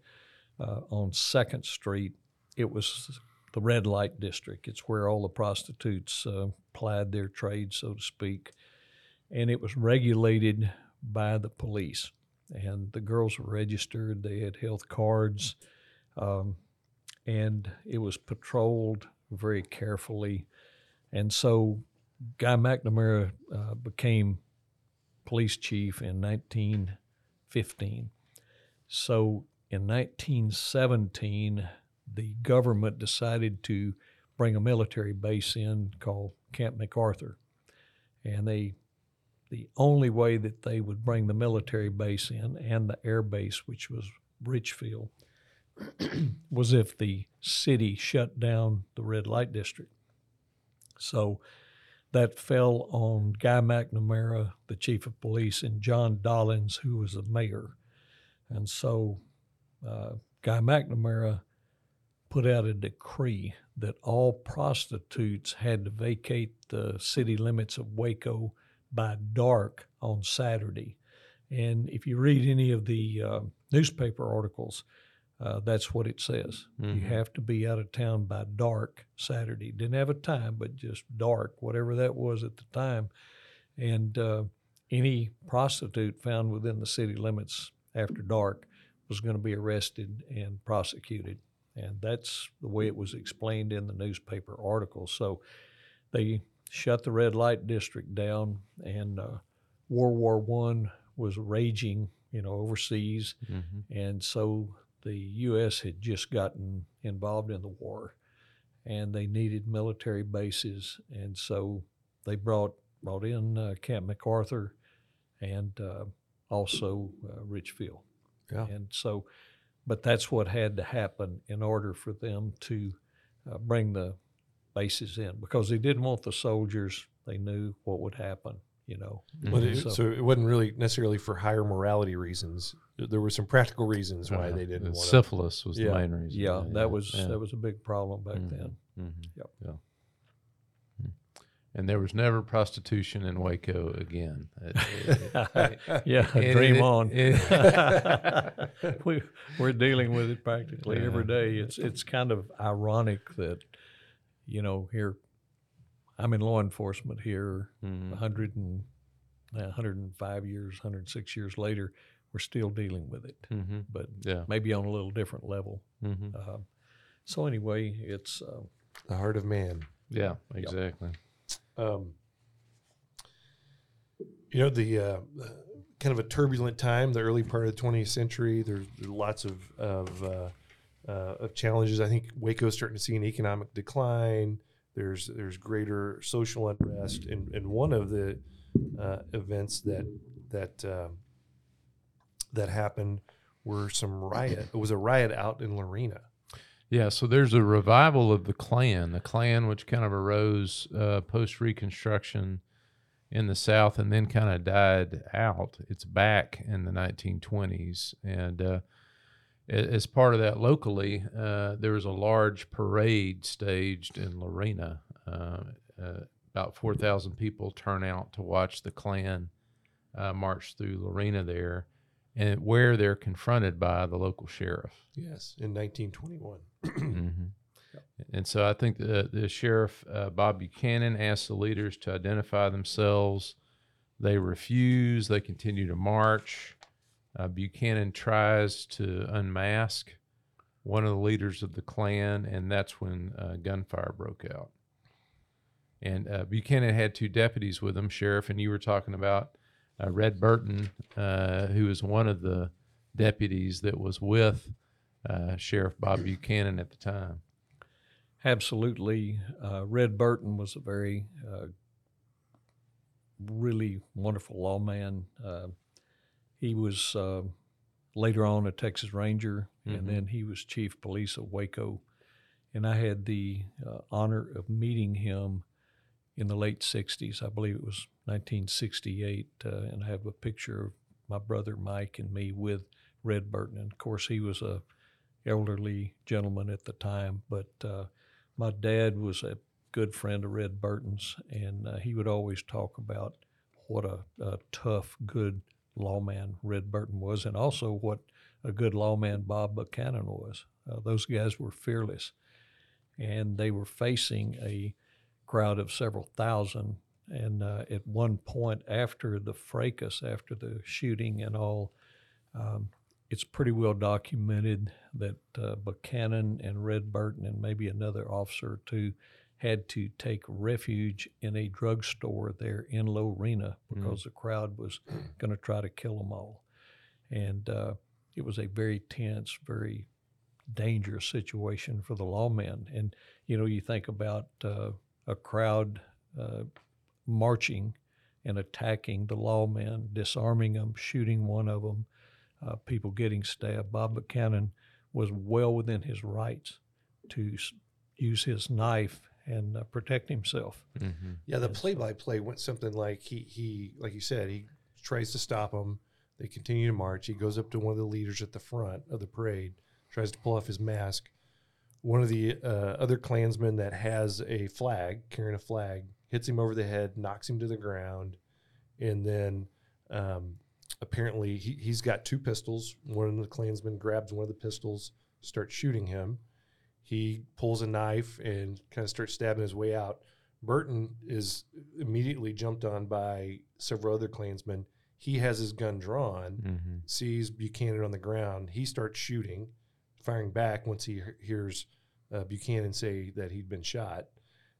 uh, on Second Street. It was the red light district. It's where all the prostitutes uh, plied their trade, so to speak, and it was regulated by the police. And the girls were registered. They had health cards, um, and it was patrolled very carefully. And so Guy McNamara uh, became police chief in 1915. So in 1917, the government decided to bring a military base in called Camp MacArthur. And they, the only way that they would bring the military base in and the air base, which was Richfield, was if the city shut down the red light district. So that fell on Guy McNamara, the chief of police, and John Dollins, who was the mayor. And so uh, Guy McNamara put out a decree that all prostitutes had to vacate the city limits of Waco by dark on Saturday. And if you read any of the uh, newspaper articles, uh, that's what it says. You Mhm. have to be out of town by dark Saturday. Didn't have a time, but just dark, whatever that was at the time. And uh, any prostitute found within the city limits after dark was going to be arrested and prosecuted. And that's the way it was explained in the newspaper article. So they shut the red light district down, and uh, World War One was raging, you know, overseas. Mm-hmm. And so the U.S. had just gotten involved in the war, and they needed military bases, and so they brought brought in uh, Camp MacArthur, and uh, also uh, Richfield. Yeah. And so, but that's what had to happen in order for them to uh, bring the bases in because they didn't want the soldiers. They knew what would happen, you know. But it, So- so, it wasn't really necessarily for higher morality reasons. There were some practical reasons why Uh, they didn't want syphilis was Yeah. the main reason. Yeah, that was yeah. that was a big problem back Mhm. then. Mhm. Yep. Yeah. And there was never prostitution in Waco again. It- it- it- Yeah, it- dream it- on. it- we, we're dealing with it practically every Yeah. day. It's it's kind of ironic that, you know, here I'm in law enforcement here, Mhm. 100 and, uh, 105 years, 106 years later, we're still dealing with it, Mhm. but Yeah. maybe on a little different level. Mhm. Um, so anyway, it's uh, the heart of man. Yeah. Exactly. Um, you know, the uh, kind of a turbulent time, the early part of the 20th century. There's, lots of of, uh, uh, of challenges. I think Waco's starting to see an economic decline. There's there's greater social unrest, and, and one of the uh, events that that uh, that happened were some riot. It was a riot out in Lorena. Yeah, so there's a revival of the Klan, the Klan, which kind of arose uh, post Reconstruction in the South and then kind of died out. It's back in the 1920s. And uh, as part of that locally, uh, there was a large parade staged in Lorena. Uh, uh, about 4,000 people turn out to watch the Klan uh, march through Lorena there, and where they're confronted by the local sheriff. Yes, in 1921. hmm And so I think the, the sheriff, uh, Bob Buchanan, asked the leaders to identify themselves. They refuse. They continue to march. Uh, Buchanan tries to unmask one of the leaders of the Klan, and that's when uh, gunfire broke out. And uh, Buchanan had two deputies with him, sheriff, and you were talking about Red Burton, uh, who was one of the deputies that was with uh, Sheriff Bob Buchanan at the time. Absolutely. Uh, Red Burton was a very, uh, really wonderful lawman. Uh, he was uh, later on a Texas Ranger, Mhm. and then he was chief police of Waco. And I had the uh, honor of meeting him in the late 60s. I believe it was 1968. Uh, and I have a picture of my brother Mike and me with Red Burton. And of course, he was a elderly gentleman at the time, but uh, my dad was a good friend of Red Burton's, and uh, he would always talk about what a, a tough, good lawman Red Burton was, and also what a good lawman Bob Buchanan was. Uh, those guys were fearless, and they were facing a crowd of several thousand. And uh, at one point, after the fracas, after the shooting and all, um, it's pretty well documented that uh, Buchanan and Red Burton and maybe another officer or two had to take refuge in a drugstore there in Lorena because the crowd was going to try to kill them all. And uh, it was a very tense, very dangerous situation for the lawmen. And, you know, you think about uh, a crowd uh, marching and attacking the lawmen, disarming them, shooting one of them, uh, people getting stabbed. Bob Buchanan was well within his rights to use his knife and uh, protect himself. Mm-hmm. Yeah, the play-by-play went something like he he like you said he tries to stop them. They continue to march. He goes up to one of the leaders at the front of the parade, tries to pull off his mask. One of the uh, other Klansmen that has a flag, carrying a flag, hits him over the head, knocks him to the ground, and then um, apparently he, he's got two pistols. One of the Klansmen grabs one of the pistols, starts shooting him. He pulls a knife and kind of starts stabbing his way out. Burton is immediately jumped on by several other Klansmen. He has his gun drawn, Mm-hmm. sees Buchanan on the ground. He starts shooting, firing back once he he- hears uh, Buchanan say that he'd been shot.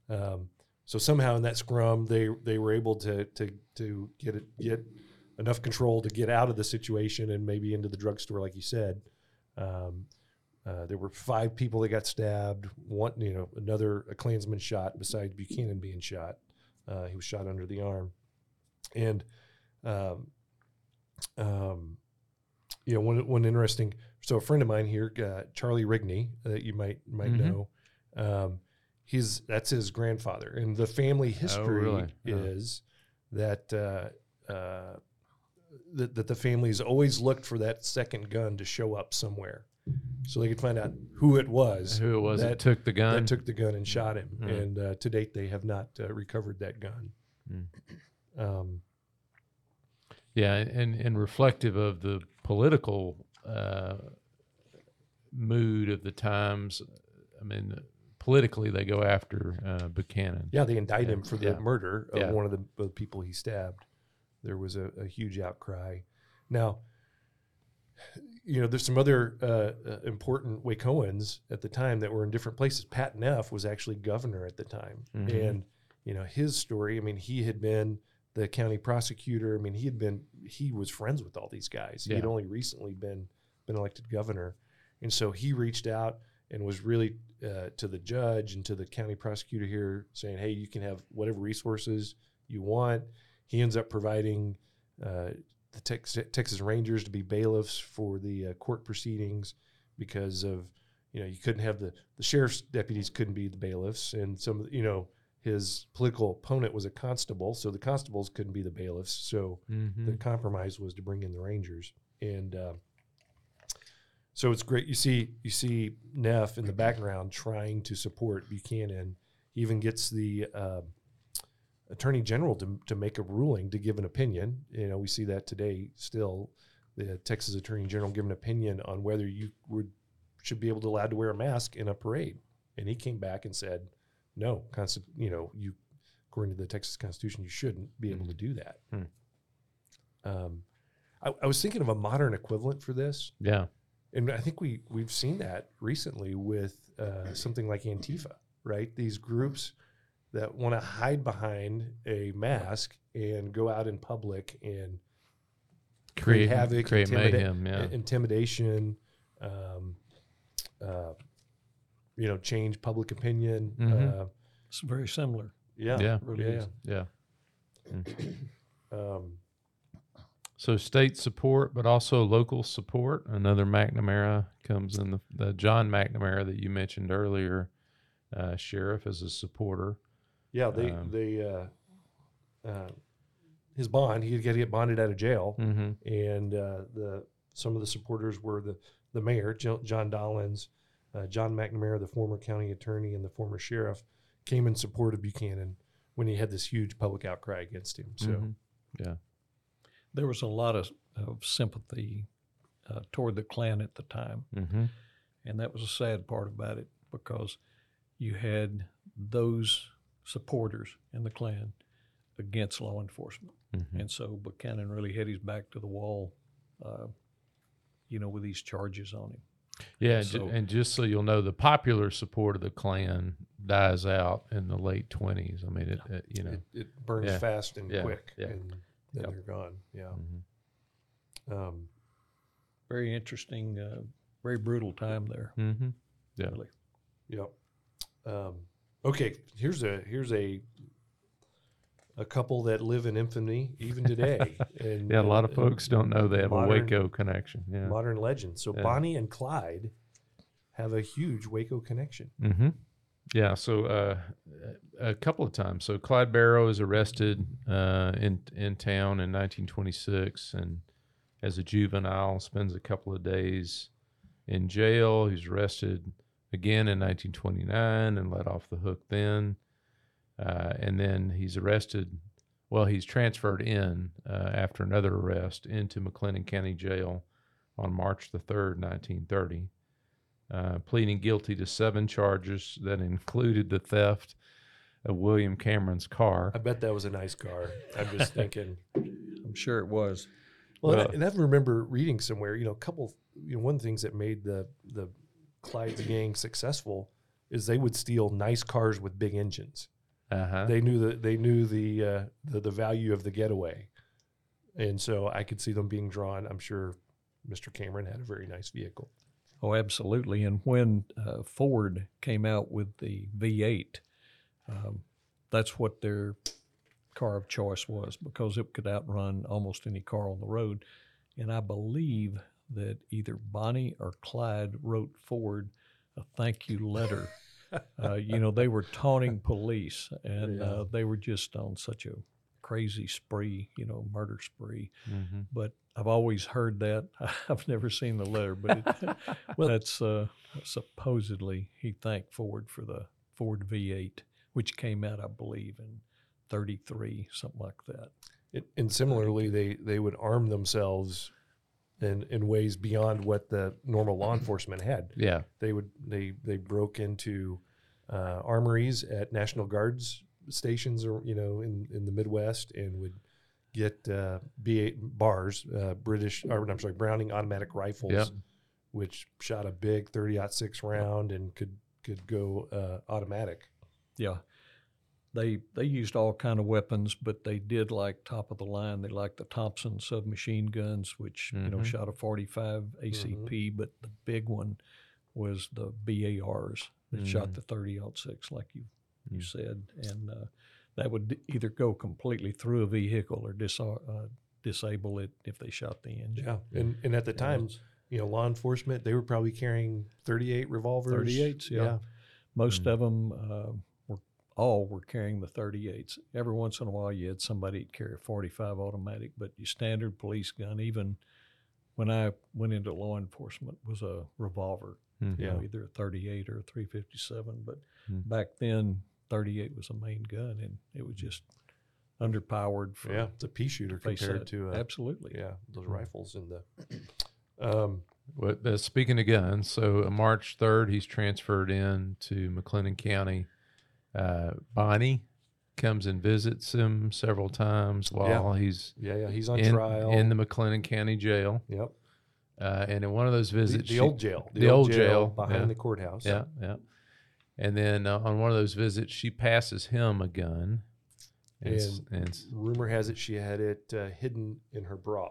Um, so somehow in that scrum, they they were able to to to get it, get enough control to get out of the situation and maybe into the drugstore, like you said. Um, uh, there were five people that got stabbed. One, you know, another a Klansman shot besides Buchanan being shot. Uh, he was shot under the arm, and um, um, you know, one one interesting. So a friend of mine here, uh, Charlie Rigney, that you might might Mhm. know, um, he's that's his grandfather, and the family history really? Huh. is that uh, uh, that, that the families always looked for that second gun to show up somewhere, so they could find out who it was Who it was that, that took the gun? that took the gun and shot him. Mm. And uh, to date, they have not uh, recovered that gun. Mm. Um, Yeah, and and reflective of the political uh, mood of the times. I mean, politically, they go after uh, Buchanan. yeah, they indict Yeah, him for the yeah. murder of Yeah. one of the, the people he stabbed. There was a, a huge outcry. Now, you know, there's some other uh, uh, important Wacoans at the time that were in different places. Pat Neff was actually governor at the time, Mhm. and you know his story. I mean, he had been the county prosecutor. I mean, he had been he was friends with all these guys. He had only recently been been elected governor, and so he reached out and was really uh, to the judge and to the county prosecutor here, saying, "Hey, you can have whatever resources you want." He ends up providing. Uh, the Tex- Texas Rangers to be bailiffs for the uh, court proceedings because of you know you couldn't have the the sheriff's deputies couldn't be the bailiffs and some of you know his political opponent was a constable so the constables couldn't be the bailiffs so Mhm. the compromise was to bring in the Rangers, and uh, so it's great. You see, you see Neff in the background trying to support Buchanan. He even gets the uh, Attorney General to, to make a ruling to give an opinion. You know, we see that today still. The Texas Attorney General give an opinion on whether you would should be able to allowed to wear a mask in a parade, and he came back and said, "No, consti- you know, you according to the Texas Constitution, you shouldn't be able to do that." Hmm. Um, I, I was thinking of a modern equivalent for this, Yeah. and I think we we've seen that recently with uh, something like Antifa, right? These groups that want to hide behind a mask and go out in public and create, havoc, create intimida- mayhem. Yeah. intimidation, um, uh, you know, change public opinion. Mhm. Uh, It's very similar. yeah, yeah. really yeah. is. Yeah. Um, So state support, but also local support. Another McNamara comes in the, the John McNamara that you mentioned earlier. Uh, sheriff as a supporter. yeah, they Um, they uh, uh, his bond. He had to get bonded out of jail. Mm-hmm. and uh, the some of the supporters were the the mayor John Dollins, uh, John McNamara, the former county attorney, and the former sheriff came in support of Buchanan when he had this huge public outcry against him. So Mhm. Yeah. There was a lot of, of sympathy uh, toward the Klan at the time. Mm-hmm. And that was a sad part about it because you had those supporters in the Klan against law enforcement. Mm-hmm. And so Buchanan really had his back to the wall, uh, you know, with these charges on him. Yeah, and So- and just so you'll know, the popular support of the Klan dies out in the late twenties. I mean, it, it you know, it, it burns Yeah. fast and Yeah. quick, Yeah. and then Yep. they're gone. Yeah. Mhm. Um, Very interesting, uh, very brutal time there. Mm-hmm. Yeah. Really. Yep. Um, okay, here's a here's a a couple that live in infamy even today. and, yeah, a lot of folks don't know they have modern- a Waco connection. Yeah. modern legend. So Yeah. Bonnie and Clyde have a huge Waco connection. Mm-hmm. Yeah. So uh, a couple of times. So Clyde Barrow is arrested uh, in in town in 1926, and as a juvenile, spends a couple of days in jail. He's arrested again in 1929 and let off the hook then, uh, and then he's arrested. Well, he's transferred in uh, after another arrest into McLennan County Jail on March the 3rd, 1930 uh, pleading guilty to seven charges that included the theft of William Cameron's car. I bet that was a nice car. I'm just thinking. I'm sure it was. Well, and, I, Well- and I remember reading somewhere, you know, a couple, you know, one of the things that made the the Clyde's gang successful is they would steal nice cars with big engines. Uh huh. They knew the they knew the, uh, the the value of the getaway, and so I could see them being drawn. I'm sure Mr. Cameron had a very nice vehicle. Oh, absolutely. And when uh, Ford came out with the V8, um, that's what their car of choice was because it could outrun almost any car on the road. And I believe that either Bonnie or Clyde wrote Ford a thank you letter. uh, you know, they were taunting police and Yeah. uh, they were just on such a crazy spree, you know, murder spree. Mhm. But I've always heard that. I've never seen the letter, but it, Well- that's uh, supposedly he thanked Ford for the Ford V8, which came out, I believe, in 33, something like that. It, and similarly, they they would arm themselves in in ways beyond what the normal law enforcement had. Yeah. They would they they broke into uh, armories at National Guards stations, or you know, in in the Midwest, and would get uh, B8 bars, uh, British, or I'm sorry, Browning automatic rifles, Yep. which shot a big 30 six round and could could go uh, automatic. Yeah. They they used all kind of weapons, but they did like top of the line. They liked the Thompson submachine guns, which you know Mhm. shot a 45 ACP. But the big one was the BARs that shot Mhm. the 30 six, like you you Mm. said, and uh, that would d- either go completely through a vehicle or dis- uh, disable it if they shot the engine. Yeah, and and at the time, it's- you know, law enforcement they were probably carrying 38 revolvers. 38s, yeah. Most Mm. of them uh, all were carrying the 38s. Every once in a while, you had somebody that carry a 45 automatic, but your standard police gun, even when I went into law enforcement, was a revolver. Mhm. You know, Yeah. either a 38 or a 357. But Mm. back then, 38 was a main gun, and it was just underpowered. For yeah, it's a pea shooter compared that. to uh, absolutely. yeah those rifles in the. Um, Well, uh, speaking of guns, so uh, March 3rd, he's transferred in to McLennan County. Uh, Bonnie comes and visits him several times while he's yeah, yeah, he's on in, trial in the McLennan County jail. Yep, Uh, and in one of those visits, the she- old jail, the old jail, behind yeah. the courthouse. Yeah, yeah. And then uh, on one of those visits, she passes him a gun. And, s- and Rumor has it she had it uh, hidden in her bra.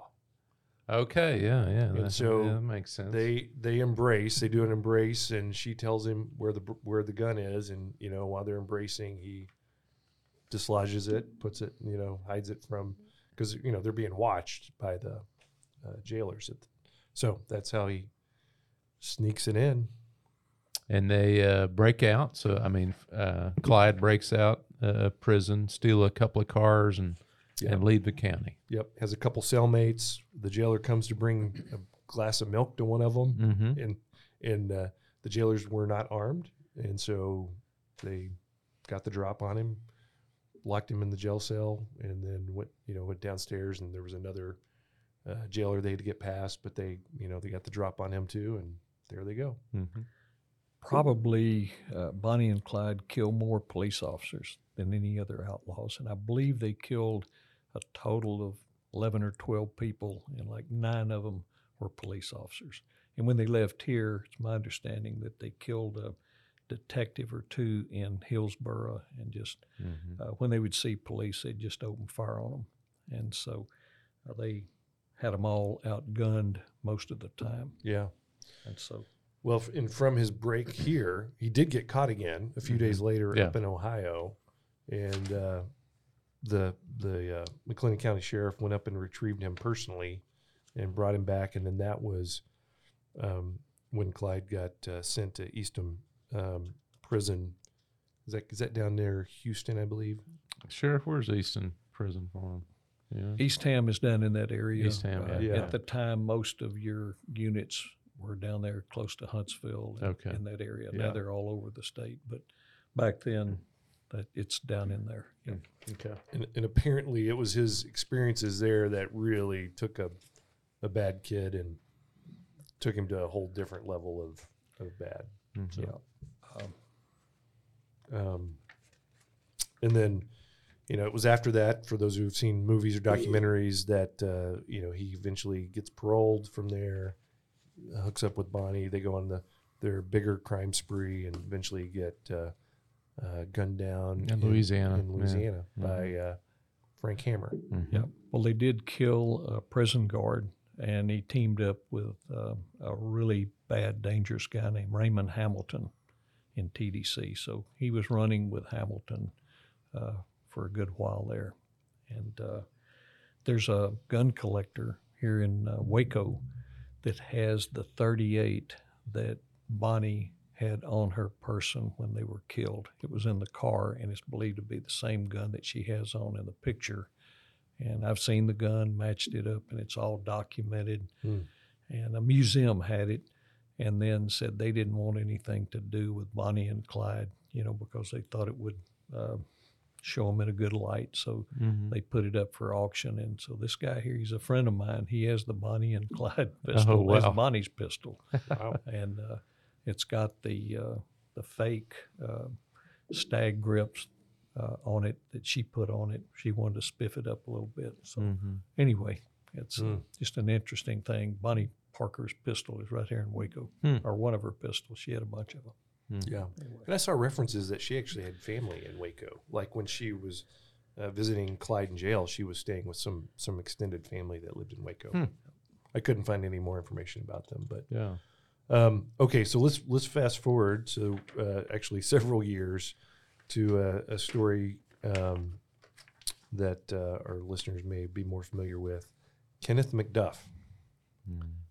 Okay, yeah, yeah. And that- so yeah, that makes sense. They they embrace. They do an embrace, and she tells him where the where the gun is, and you know while they're embracing, he dislodges it, puts it, you know, hides it from because you know they're being watched by the uh, jailers. So that's how he sneaks it in. and they uh, break out. So I mean, uh, Clyde breaks out uh, of prison, steal a couple of cars, and Yeah. and leave the county. Yep, has a couple cellmates. The jailer comes to bring a glass of milk to one of them, Mm-hmm. and and uh, the jailers were not armed, and so they got the drop on him, locked him in the jail cell, and then went you know went downstairs, and there was another uh, jailer they had to get past, but they you know they got the drop on him too, and there they go. Mm-hmm. Probably uh, Bonnie and Clyde killed more police officers than any other outlaws, and I believe they killed a total of eleven or twelve people, and like nine of them were police officers. And when they left here, it's my understanding that they killed a detective or two in Hillsboro, and just Mm-hmm. uh, when they would see police, they'd just open fire on them, and so uh, they had them all outgunned most of the time, Yeah. and so Well, and from his break here, he did get caught again a few days later Yeah. up in Ohio, and uh, the the uh, McLennan County Sheriff went up and retrieved him personally, and brought him back, and then that was um, when Clyde got uh, sent to Eastham um, Prison. Is that is that down there, Houston, I believe? Sheriff, where's Eastham Prison for him? Yeah. Eastham is down in that area. Eastham, Uh, yeah. At the time, most of your units were down there close to Huntsville and Okay. in that area. Yeah. Now they're all over the state, but back then, that it's down in there. Yeah. Okay. And, and apparently, it was his experiences there that really took a a bad kid and took him to a whole different level of of bad. Mhm. So, Yeah. Um, um, and then, you know, it was after that for those who've seen movies or documentaries that uh, you know he eventually gets paroled from there, hooks up with Bonnie. They go on the their bigger crime spree and eventually get uh, uh, gunned down In Louisiana, In. Louisiana Mhm. by uh, Frank Hamer. Mhm. Yeah. Well, they did kill a prison guard, and he teamed up with uh, a really bad, dangerous guy named Raymond Hamilton in TDC. So he was running with Hamilton uh, for a good while there. And uh, there's a gun collector here in uh, Waco that has the 38 that Bonnie had on her person when they were killed. It was in the car, and it's believed to be the same gun that she has on in the picture And I've seen the gun, matched it up, and it's all documented. Hmm. And a museum had it, and then said they didn't want anything to do with Bonnie and Clyde, you know, because they thought it would uh, show them in a good light. So Mhm. they put it up for auction. And so this guy here, he's a friend of mine. He has the Bonnie and Clyde pistol. Oh, wow. That's Bonnie's pistol Wow. and uh, it's got the uh, the fake uh, stag grips uh, on it that she put on it. She wanted to spiff it up a little bit. So Mhm. anyway, it's Mm. just an interesting thing. Bonnie Parker's pistol is right here in Waco, Hmm. or one of her pistols. She had a bunch of them. Yeah. And I saw references that she actually had family in Waco. Like when she was uh, visiting Clyde in jail, she was staying with some some extended family that lived in Waco. Hmm. I couldn't find any more information about them, but Yeah. Um, okay. So let's let's fast forward to uh, actually several years to uh, a story um, that uh, our listeners may be more familiar with. Kenneth McDuff.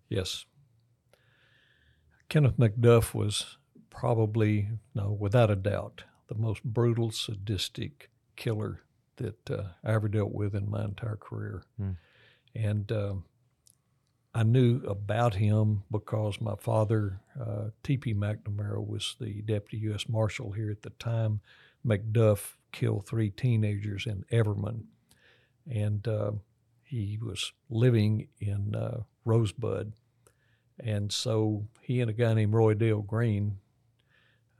Yes. Kenneth McDuff was probably, no, without a doubt, the most brutal, sadistic killer that uh, I ever dealt with in my entire career. Hmm. And um, I knew about him because my father, uh, T.P. McNamara, was the deputy U.S. Marshal here at the time. McDuff killed three teenagers in Everman. And uh, he was living in uh, Rosebud. And so he and a guy named Roy Dale Green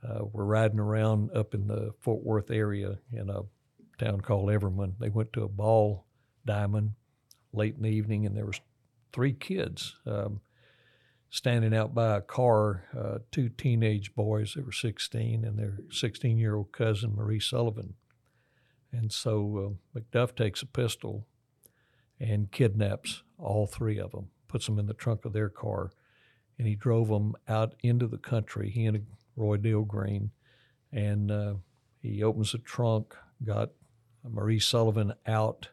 uh, were riding around up in the Fort Worth area in a town called Everman. They went to a ball diamond late in the evening, and there was three kids um, standing out by a car. Uh, two teenage boys that were 16, and their 16-year-old cousin Marie Sullivan. And so uh, McDuff takes a pistol and kidnaps all three of them, puts them in the trunk of their car, and he drove them out into the country. He and Roy Dale Green, and uh, he opens the trunk, got Marie Sullivan out,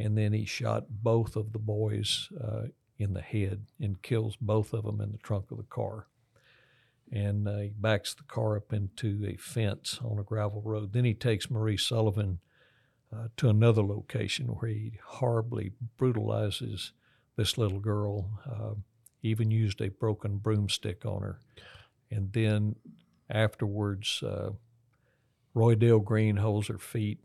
and then he shot both of the boys uh, in the head and kills both of them in the trunk of the car. And uh, he backs the car up into a fence on a gravel road. Then he takes Marie Sullivan uh, to another location where he horribly brutalizes this little girl. Uh, even used a broken broomstick on her. And then afterwards, uh, Roy Dale Green holds her feet,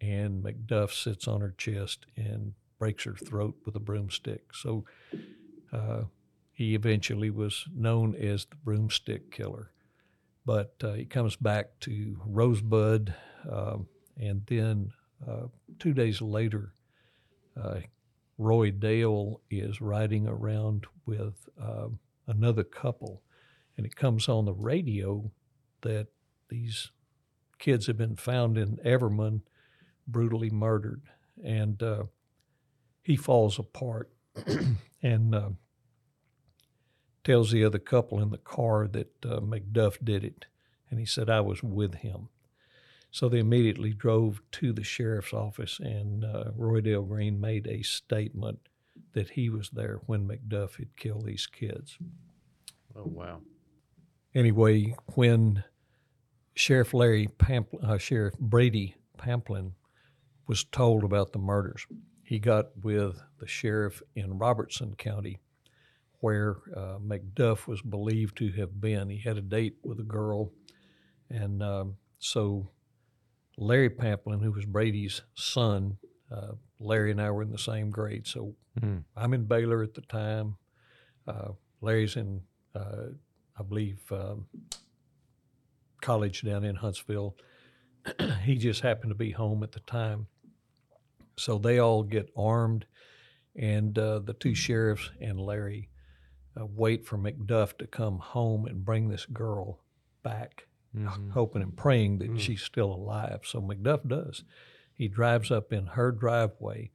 and McDuff sits on her chest and breaks her throat with a broomstick. So uh, he eventually was known as the broomstick killer. But uh, he comes back to Rosebud, um, and then uh, two days later, uh, Roy Dale is riding around with um, another couple, and it comes on the radio that these kids have been found in Everman, brutally murdered, and uh, he falls apart and uh, tells the other couple in the car that uh, McDuff did it, and he said I was with him. So they immediately drove to the sheriff's office, and uh, Roy Dale Green made a statement that he was there when McDuff had killed these kids. Oh wow. Anyway, when Sheriff Larry Pampl- uh, Sheriff Brady Pamplin was told about the murders, he got with the sheriff in Robertson County, where uh, McDuff was believed to have been. He had a date with a girl, and um, so Larry Pamplin, who was Brady's son, uh, Larry and I were in the same grade. So Hmm. I'm in Baylor at the time. Uh, Larry's in, uh, I believe, um, college down in Huntsville. he just happened to be home at the time. So they all get armed, and uh, the two sheriffs and Larry uh, wait for McDuff to come home and bring this girl back, Mhm. hoping and praying that Mm. she's still alive. So McDuff does. He drives up in her driveway,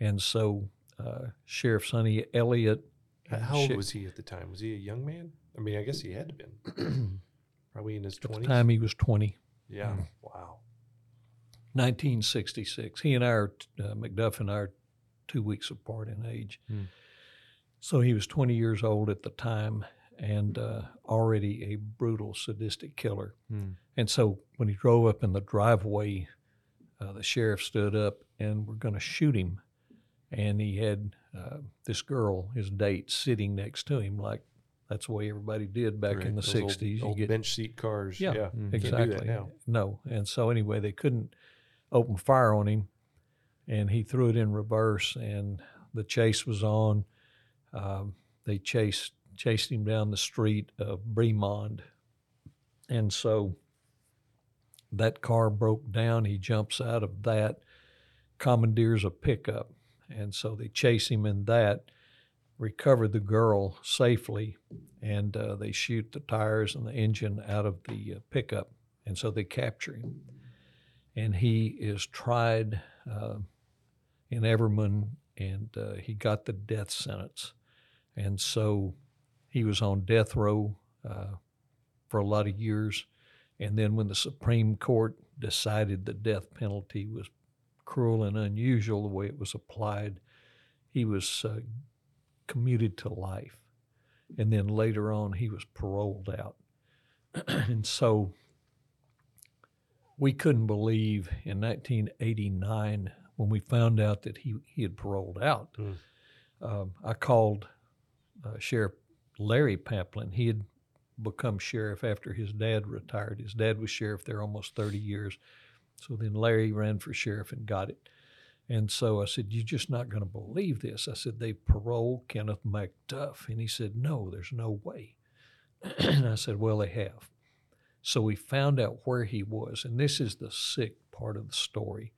and so uh, Sheriff Sonny Elliott. How- old was he at the time? Was he a young man? I mean, I guess he had to been. Probably in his At the twenties. time, he was 20. Yeah. Wow. 1966. He and I are, uh, McDuff and I are two weeks apart in age. Hmm. So he was 20 years old at the time and uh, already a brutal, sadistic killer. Hmm. And so when he drove up in the driveway, uh, the sheriff stood up and we're going to shoot him. and he had uh, this girl, his date, sitting next to him, like that's the way everybody did back Right, in the those old- '60s. You Old, get- bench seat cars. Yeah, Yeah, Mhm. Do exactly. that now. No, and so anyway, they couldn't open fire on him, and he threw it in reverse, and the chase was on. Um, they chased chased him down the street of Bremond, and so that car broke down. He jumps out of that, commandeers a pickup, and so they chase him in that. Recover the girl safely, and uh, they shoot the tires and the engine out of the uh, pickup, and so they capture him. And he is tried uh, in Everman, and uh, he got the death sentence. And so he was on death row uh, for a lot of years. And then when the Supreme Court decided the death penalty was cruel and unusual the way it was applied, he was uh, commuted to life. And then later on, he was paroled out. and so we couldn't believe in 1989 when we found out that he, he had paroled out. Mm. Um, I called uh, Sheriff Larry Pamplin. He had become sheriff after his dad retired. His dad was sheriff there almost 30 years. So then Larry ran for sheriff and got it. And so I said, You're just not going to believe this. I said, They paroled Kenneth McDuff. And he said, No, there's no way. and I said, Well, they have. So we found out where he was. And this is the sick part of the story.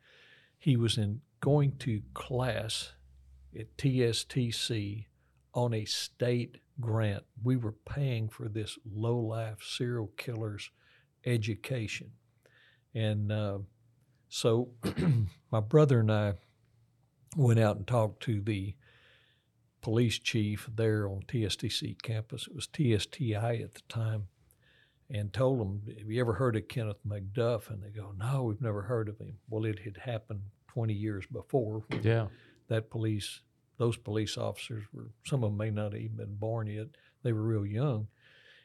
He was in going to class at TSTC on a state grant. We were paying for this low life serial killer's education. And uh, so my brother and I went out and talked to the police chief there on TSTC campus. It was TSTI at the time. And told them, Have you ever heard of Kenneth McDuff? And they go, No, we've never heard of him. Well, it had happened 20 years before Yeah. that police, those police officers were, some of them may not have even been born yet. They were real young.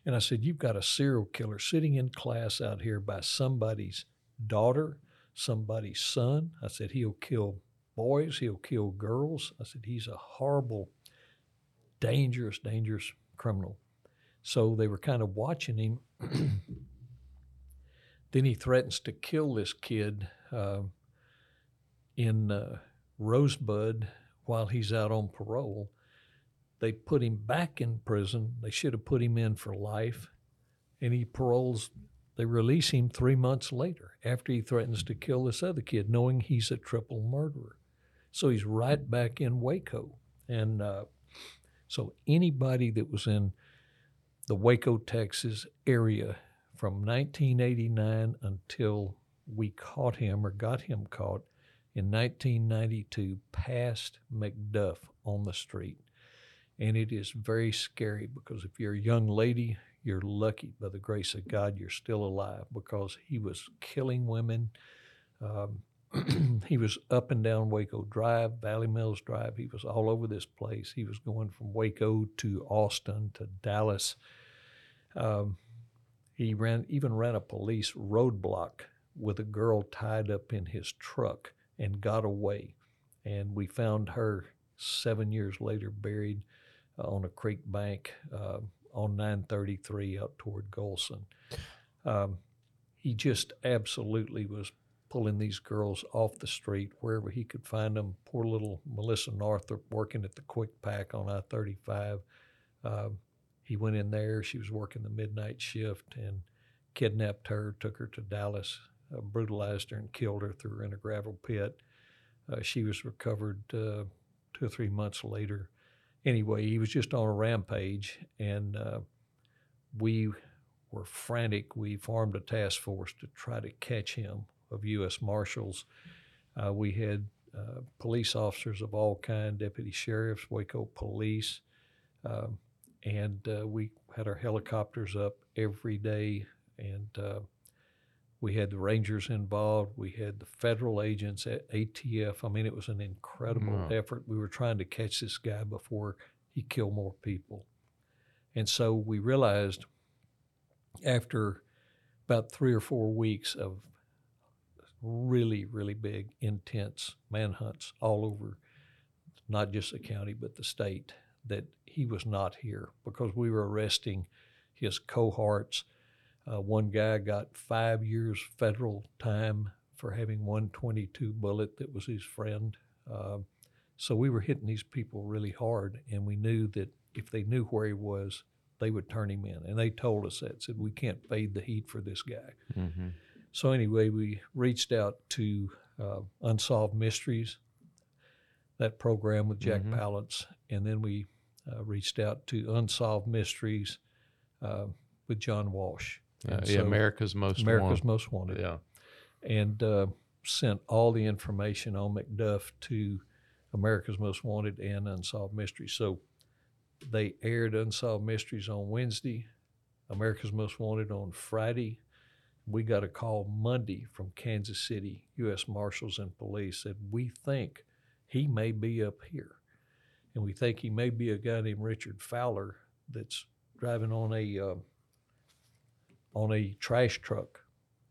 And I said, You've got a serial killer sitting in class out here by somebody's daughter, somebody's son. I said, He'll kill boys, he'll kill girls. I said, He's a horrible, dangerous, dangerous criminal. So they were kind of watching him. then he threatens to kill this kid uh, in uh, Rosebud while he's out on parole. They put him back in prison. They should have put him in for life. And he paroles, they release him three months later after he threatens to kill this other kid, knowing he's a triple murderer. So he's right back in Waco. And uh, so anybody that was in the Waco, Texas area from 1989 until we caught him or got him caught in 1992 passed McDuff on the street. And it is very scary because if you're a young lady, you're lucky by the grace of God you're still alive because he was killing women. Um, he was up and down Waco Drive, Valley Mills Drive. He was all over this place. He was going from Waco to Austin to Dallas. Um, he ran even ran a police roadblock with a girl tied up in his truck and got away. And we found her seven years later buried uh, on a creek bank uh, on 933 out toward Gholson. Um, he just absolutely was pulling these girls off the street wherever he could find them. Poor little Melissa Northrup working at the Quik Pak on I 35. Um, he went in there. She was working the midnight shift and kidnapped her, took her to Dallas, uh, brutalized her, and killed her. Threw her in a gravel pit. Uh, she was recovered uh, two or three months later. Anyway, he was just on a rampage, and uh, we were frantic. We formed a task force to try to catch him of U.S. Marshals. Uh, we had uh, police officers of all kind, deputy sheriffs, Waco police, um, and uh, we had our helicopters up every day, and uh, we had the Rangers involved. We had the federal agents at ATF. I mean, it was an incredible Wow. effort. We were trying to catch this guy before he killed more people. And so we realized after about three or four weeks of really, really big, intense manhunts all over not just the county, but the state, that he was not here because we were arresting his cohorts. Uh, one guy got five years federal time for having one 22 bullet that was his friend. Uh, so we were hitting these people really hard, and we knew that if they knew where he was, they would turn him in. And they told us that, said, we can't fade the heat for this guy. Mm-hmm. So anyway, we reached out to uh, Unsolved Mysteries, that program with Jack Mhm. Palance, and then we uh, reached out to Unsolved Mysteries uh, with John Walsh. Uh, yeah, so- America's Most America's Wanted. Most Wanted, Yeah. and uh, sent all the information on McDuff to America's Most Wanted and Unsolved Mysteries. So they aired Unsolved Mysteries on Wednesday, America's Most Wanted on Friday. We got a call Monday from Kansas City U.S. Marshals and Police said we think he may be up here, and we think he may be a guy named Richard Fowler that's driving on a uh, on a trash truck,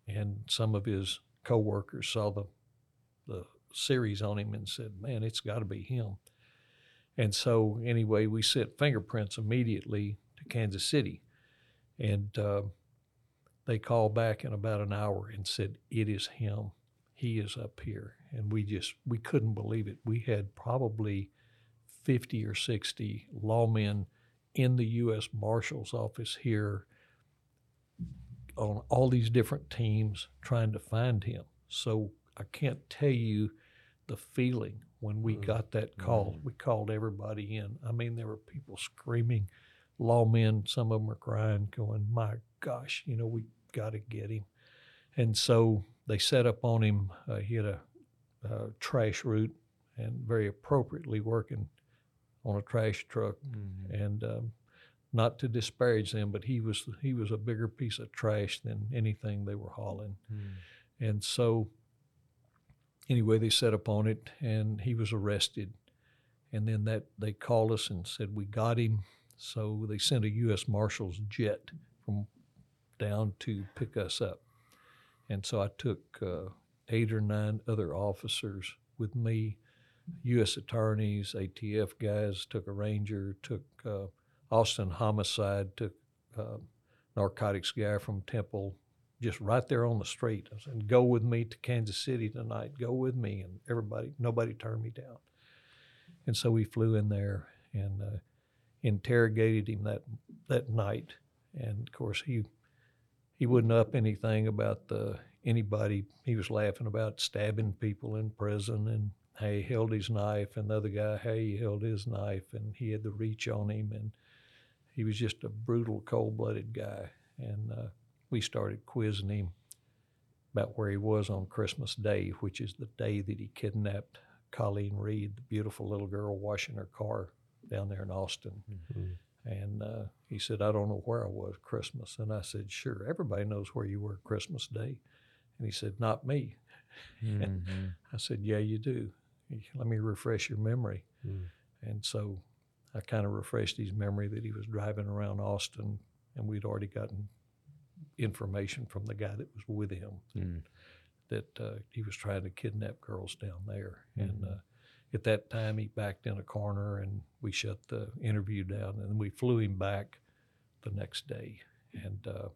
and some of his coworkers saw the the series on him and said, "Man, it's got to be him." And so, anyway, we sent fingerprints immediately to Kansas City, and uh, they called back in about an hour and said, "It is him. He is up here." And we just we couldn't believe it. We had probably fifty or sixty lawmen in the U.S. Marshal's office here on all these different teams trying to find him. So I can't tell you the feeling when we Mm. got that call. We called everybody in. I mean, there were people screaming, lawmen, some of them are crying, going, My gosh, you know, we got to get him. And so they set up on him. Uh, he had a, uh trash route and very appropriately working on a trash truck Mhm. and um, not to disparage them, but he was he was a bigger piece of trash than anything they were hauling. Mm. And so, anyway, they set upon it, and he was arrested. And then that they called us and said we got him. So they sent a U.S. Marshals jet from down to pick us up. And so I took uh, eight or nine other officers with me, U.S. attorneys, ATF guys, took a ranger, took uh, Austin homicide, took uh, narcotics guy from Temple, just right there on the street. I said, "Go with me to Kansas City tonight. Go with me." And everybody, nobody turned me down. And so we flew in there and uh, interrogated him that that night. And of course, he he wouldn't up anything about the anybody. He was laughing about stabbing people in prison and hey, he held his knife, and the other guy, hey, he held his knife, and he had the reach on him, and he was just a brutal, cold-blooded guy. And uh, we started quizzing him about where he was on Christmas Day, which is the day that he kidnapped Colleen Reed, the beautiful little girl washing her car down there in Austin. Mhm. And uh, he said, I don't know where I was Christmas. And I said, Sure, everybody knows where you were Christmas Day. And he said, Not me. Mhm. I said, Yeah, you do. Let me refresh your memory. Mm. And so I kind of refreshed his memory that he was driving around Austin and we'd already gotten information from the guy that was with him Mm. that uh, he was trying to kidnap girls down there. And uh, at that time, he backed in a corner and we shut the interview down. And we flew him back the next day. And uh,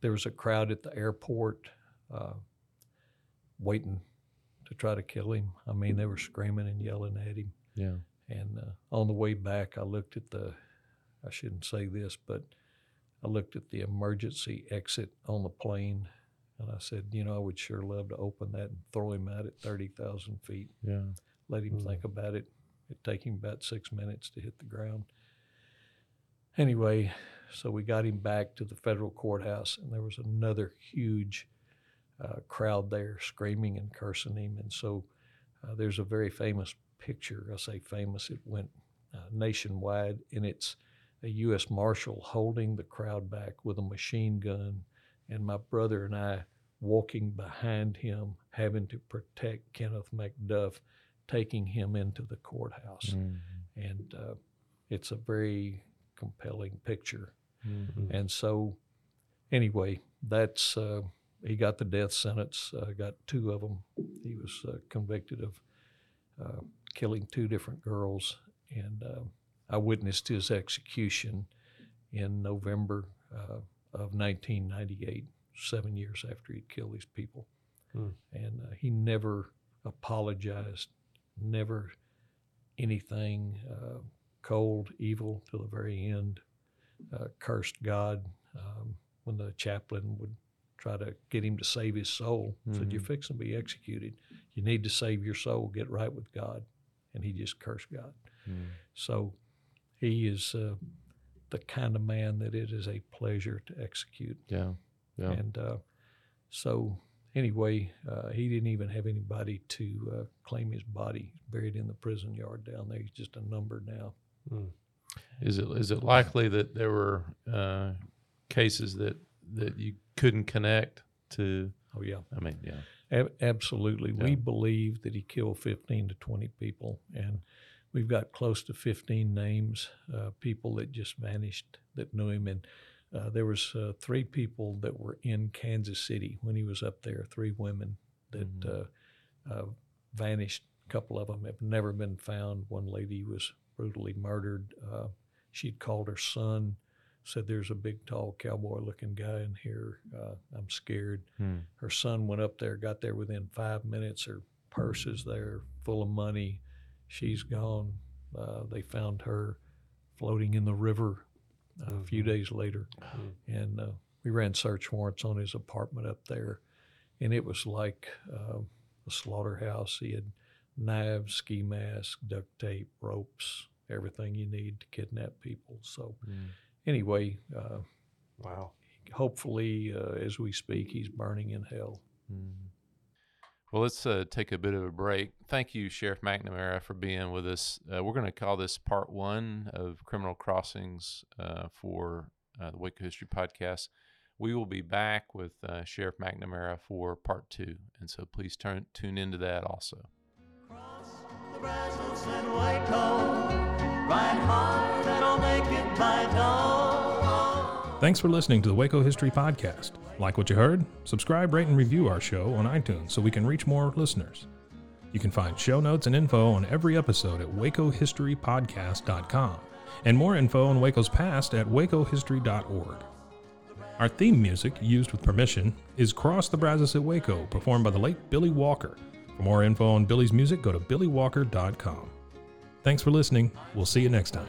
there was a crowd at the airport uh, waiting to try to kill him. I mean, they were screaming and yelling at him. Yeah. And uh, on the way back, I looked at the, I shouldn't say this, but I looked at the emergency exit on the plane and I said, you know, I would sure love to open that and throw him out at 30,000 feet, Yeah. let him Mm. think about it. It'd take him about six minutes to hit the ground. Anyway, so we got him back to the federal courthouse and there was another huge uh, crowd there screaming and cursing him. And so uh, there's a very famous picture. I say famous, it went uh, nationwide, and it's a U.S. Marshal holding the crowd back with a machine gun, and my brother and I walking behind him, having to protect Kenneth McDuff, taking him into the courthouse. Mhm. And uh, it's a very compelling picture. Mhm. And so, anyway, that's uh, he got the death sentence. Uh, got two of them. He was uh, convicted of uh, killing two different girls. And uh, I witnessed his execution in November uh, of 1998, seven years after he'd killed these people. Hmm. And uh, he never apologized, never anything uh, cold, evil to the very end, uh, cursed God. Um, when the chaplain would try to get him to save his soul, said, You're fixing to be executed. You need to save your soul, get right with God. And he just cursed God. So he is uh, the kind of man that it is a pleasure to execute. Yeah. Yeah. And uh, so, anyway, uh, he didn't even have anybody to uh, claim his body. He's buried in the prison yard down there. He's just a number now. Is it is it likely that there were uh, cases that that you couldn't connect to? Oh, yeah. I mean, yeah. Ab- absolutely. Yeah. We believe that he killed 15 to 20 people. And we've got close to 15 names, uh, people that just vanished that knew him. And uh, there was uh, three people that were in Kansas City when he was up there, three women that uh, uh, vanished. A couple of them have never been found. One lady was brutally murdered. Uh, she'd called her son, said, There's a big, tall, cowboy looking guy in here. Uh, I'm scared. Hmm. Her son went up there, got there within five minutes. Her purse is there, full of money. She's gone. Uh, they found her floating in the river uh, a few days later. And uh, we ran search warrants on his apartment up there. And it was like uh, a slaughterhouse. He had knives, ski masks, duct tape, ropes, everything you need to kidnap people. So, anyway, uh, Wow. hopefully, uh, as we speak, he's burning in hell. Well, let's uh, take a bit of a break. Thank you, Sheriff McNamara, for being with us. Uh, we're going to call this part one of Criminal Crossings uh, for uh, the Waco History Podcast. We will be back with uh, Sheriff McNamara for part two, and so please turn tune into that also. Thanks for listening to the Waco History Podcast. Like what you heard? Subscribe, rate, and review our show on iTunes so we can reach more listeners. You can find show notes and info on every episode at wacohistorypodcast.com and more info on Waco's past at wacohistory.org. Our theme music, used with permission, is Cross the Brazos at Waco, performed by the late Billy Walker. For more info on Billy's music, go to billywalker.com. Thanks for listening. We'll see you next time.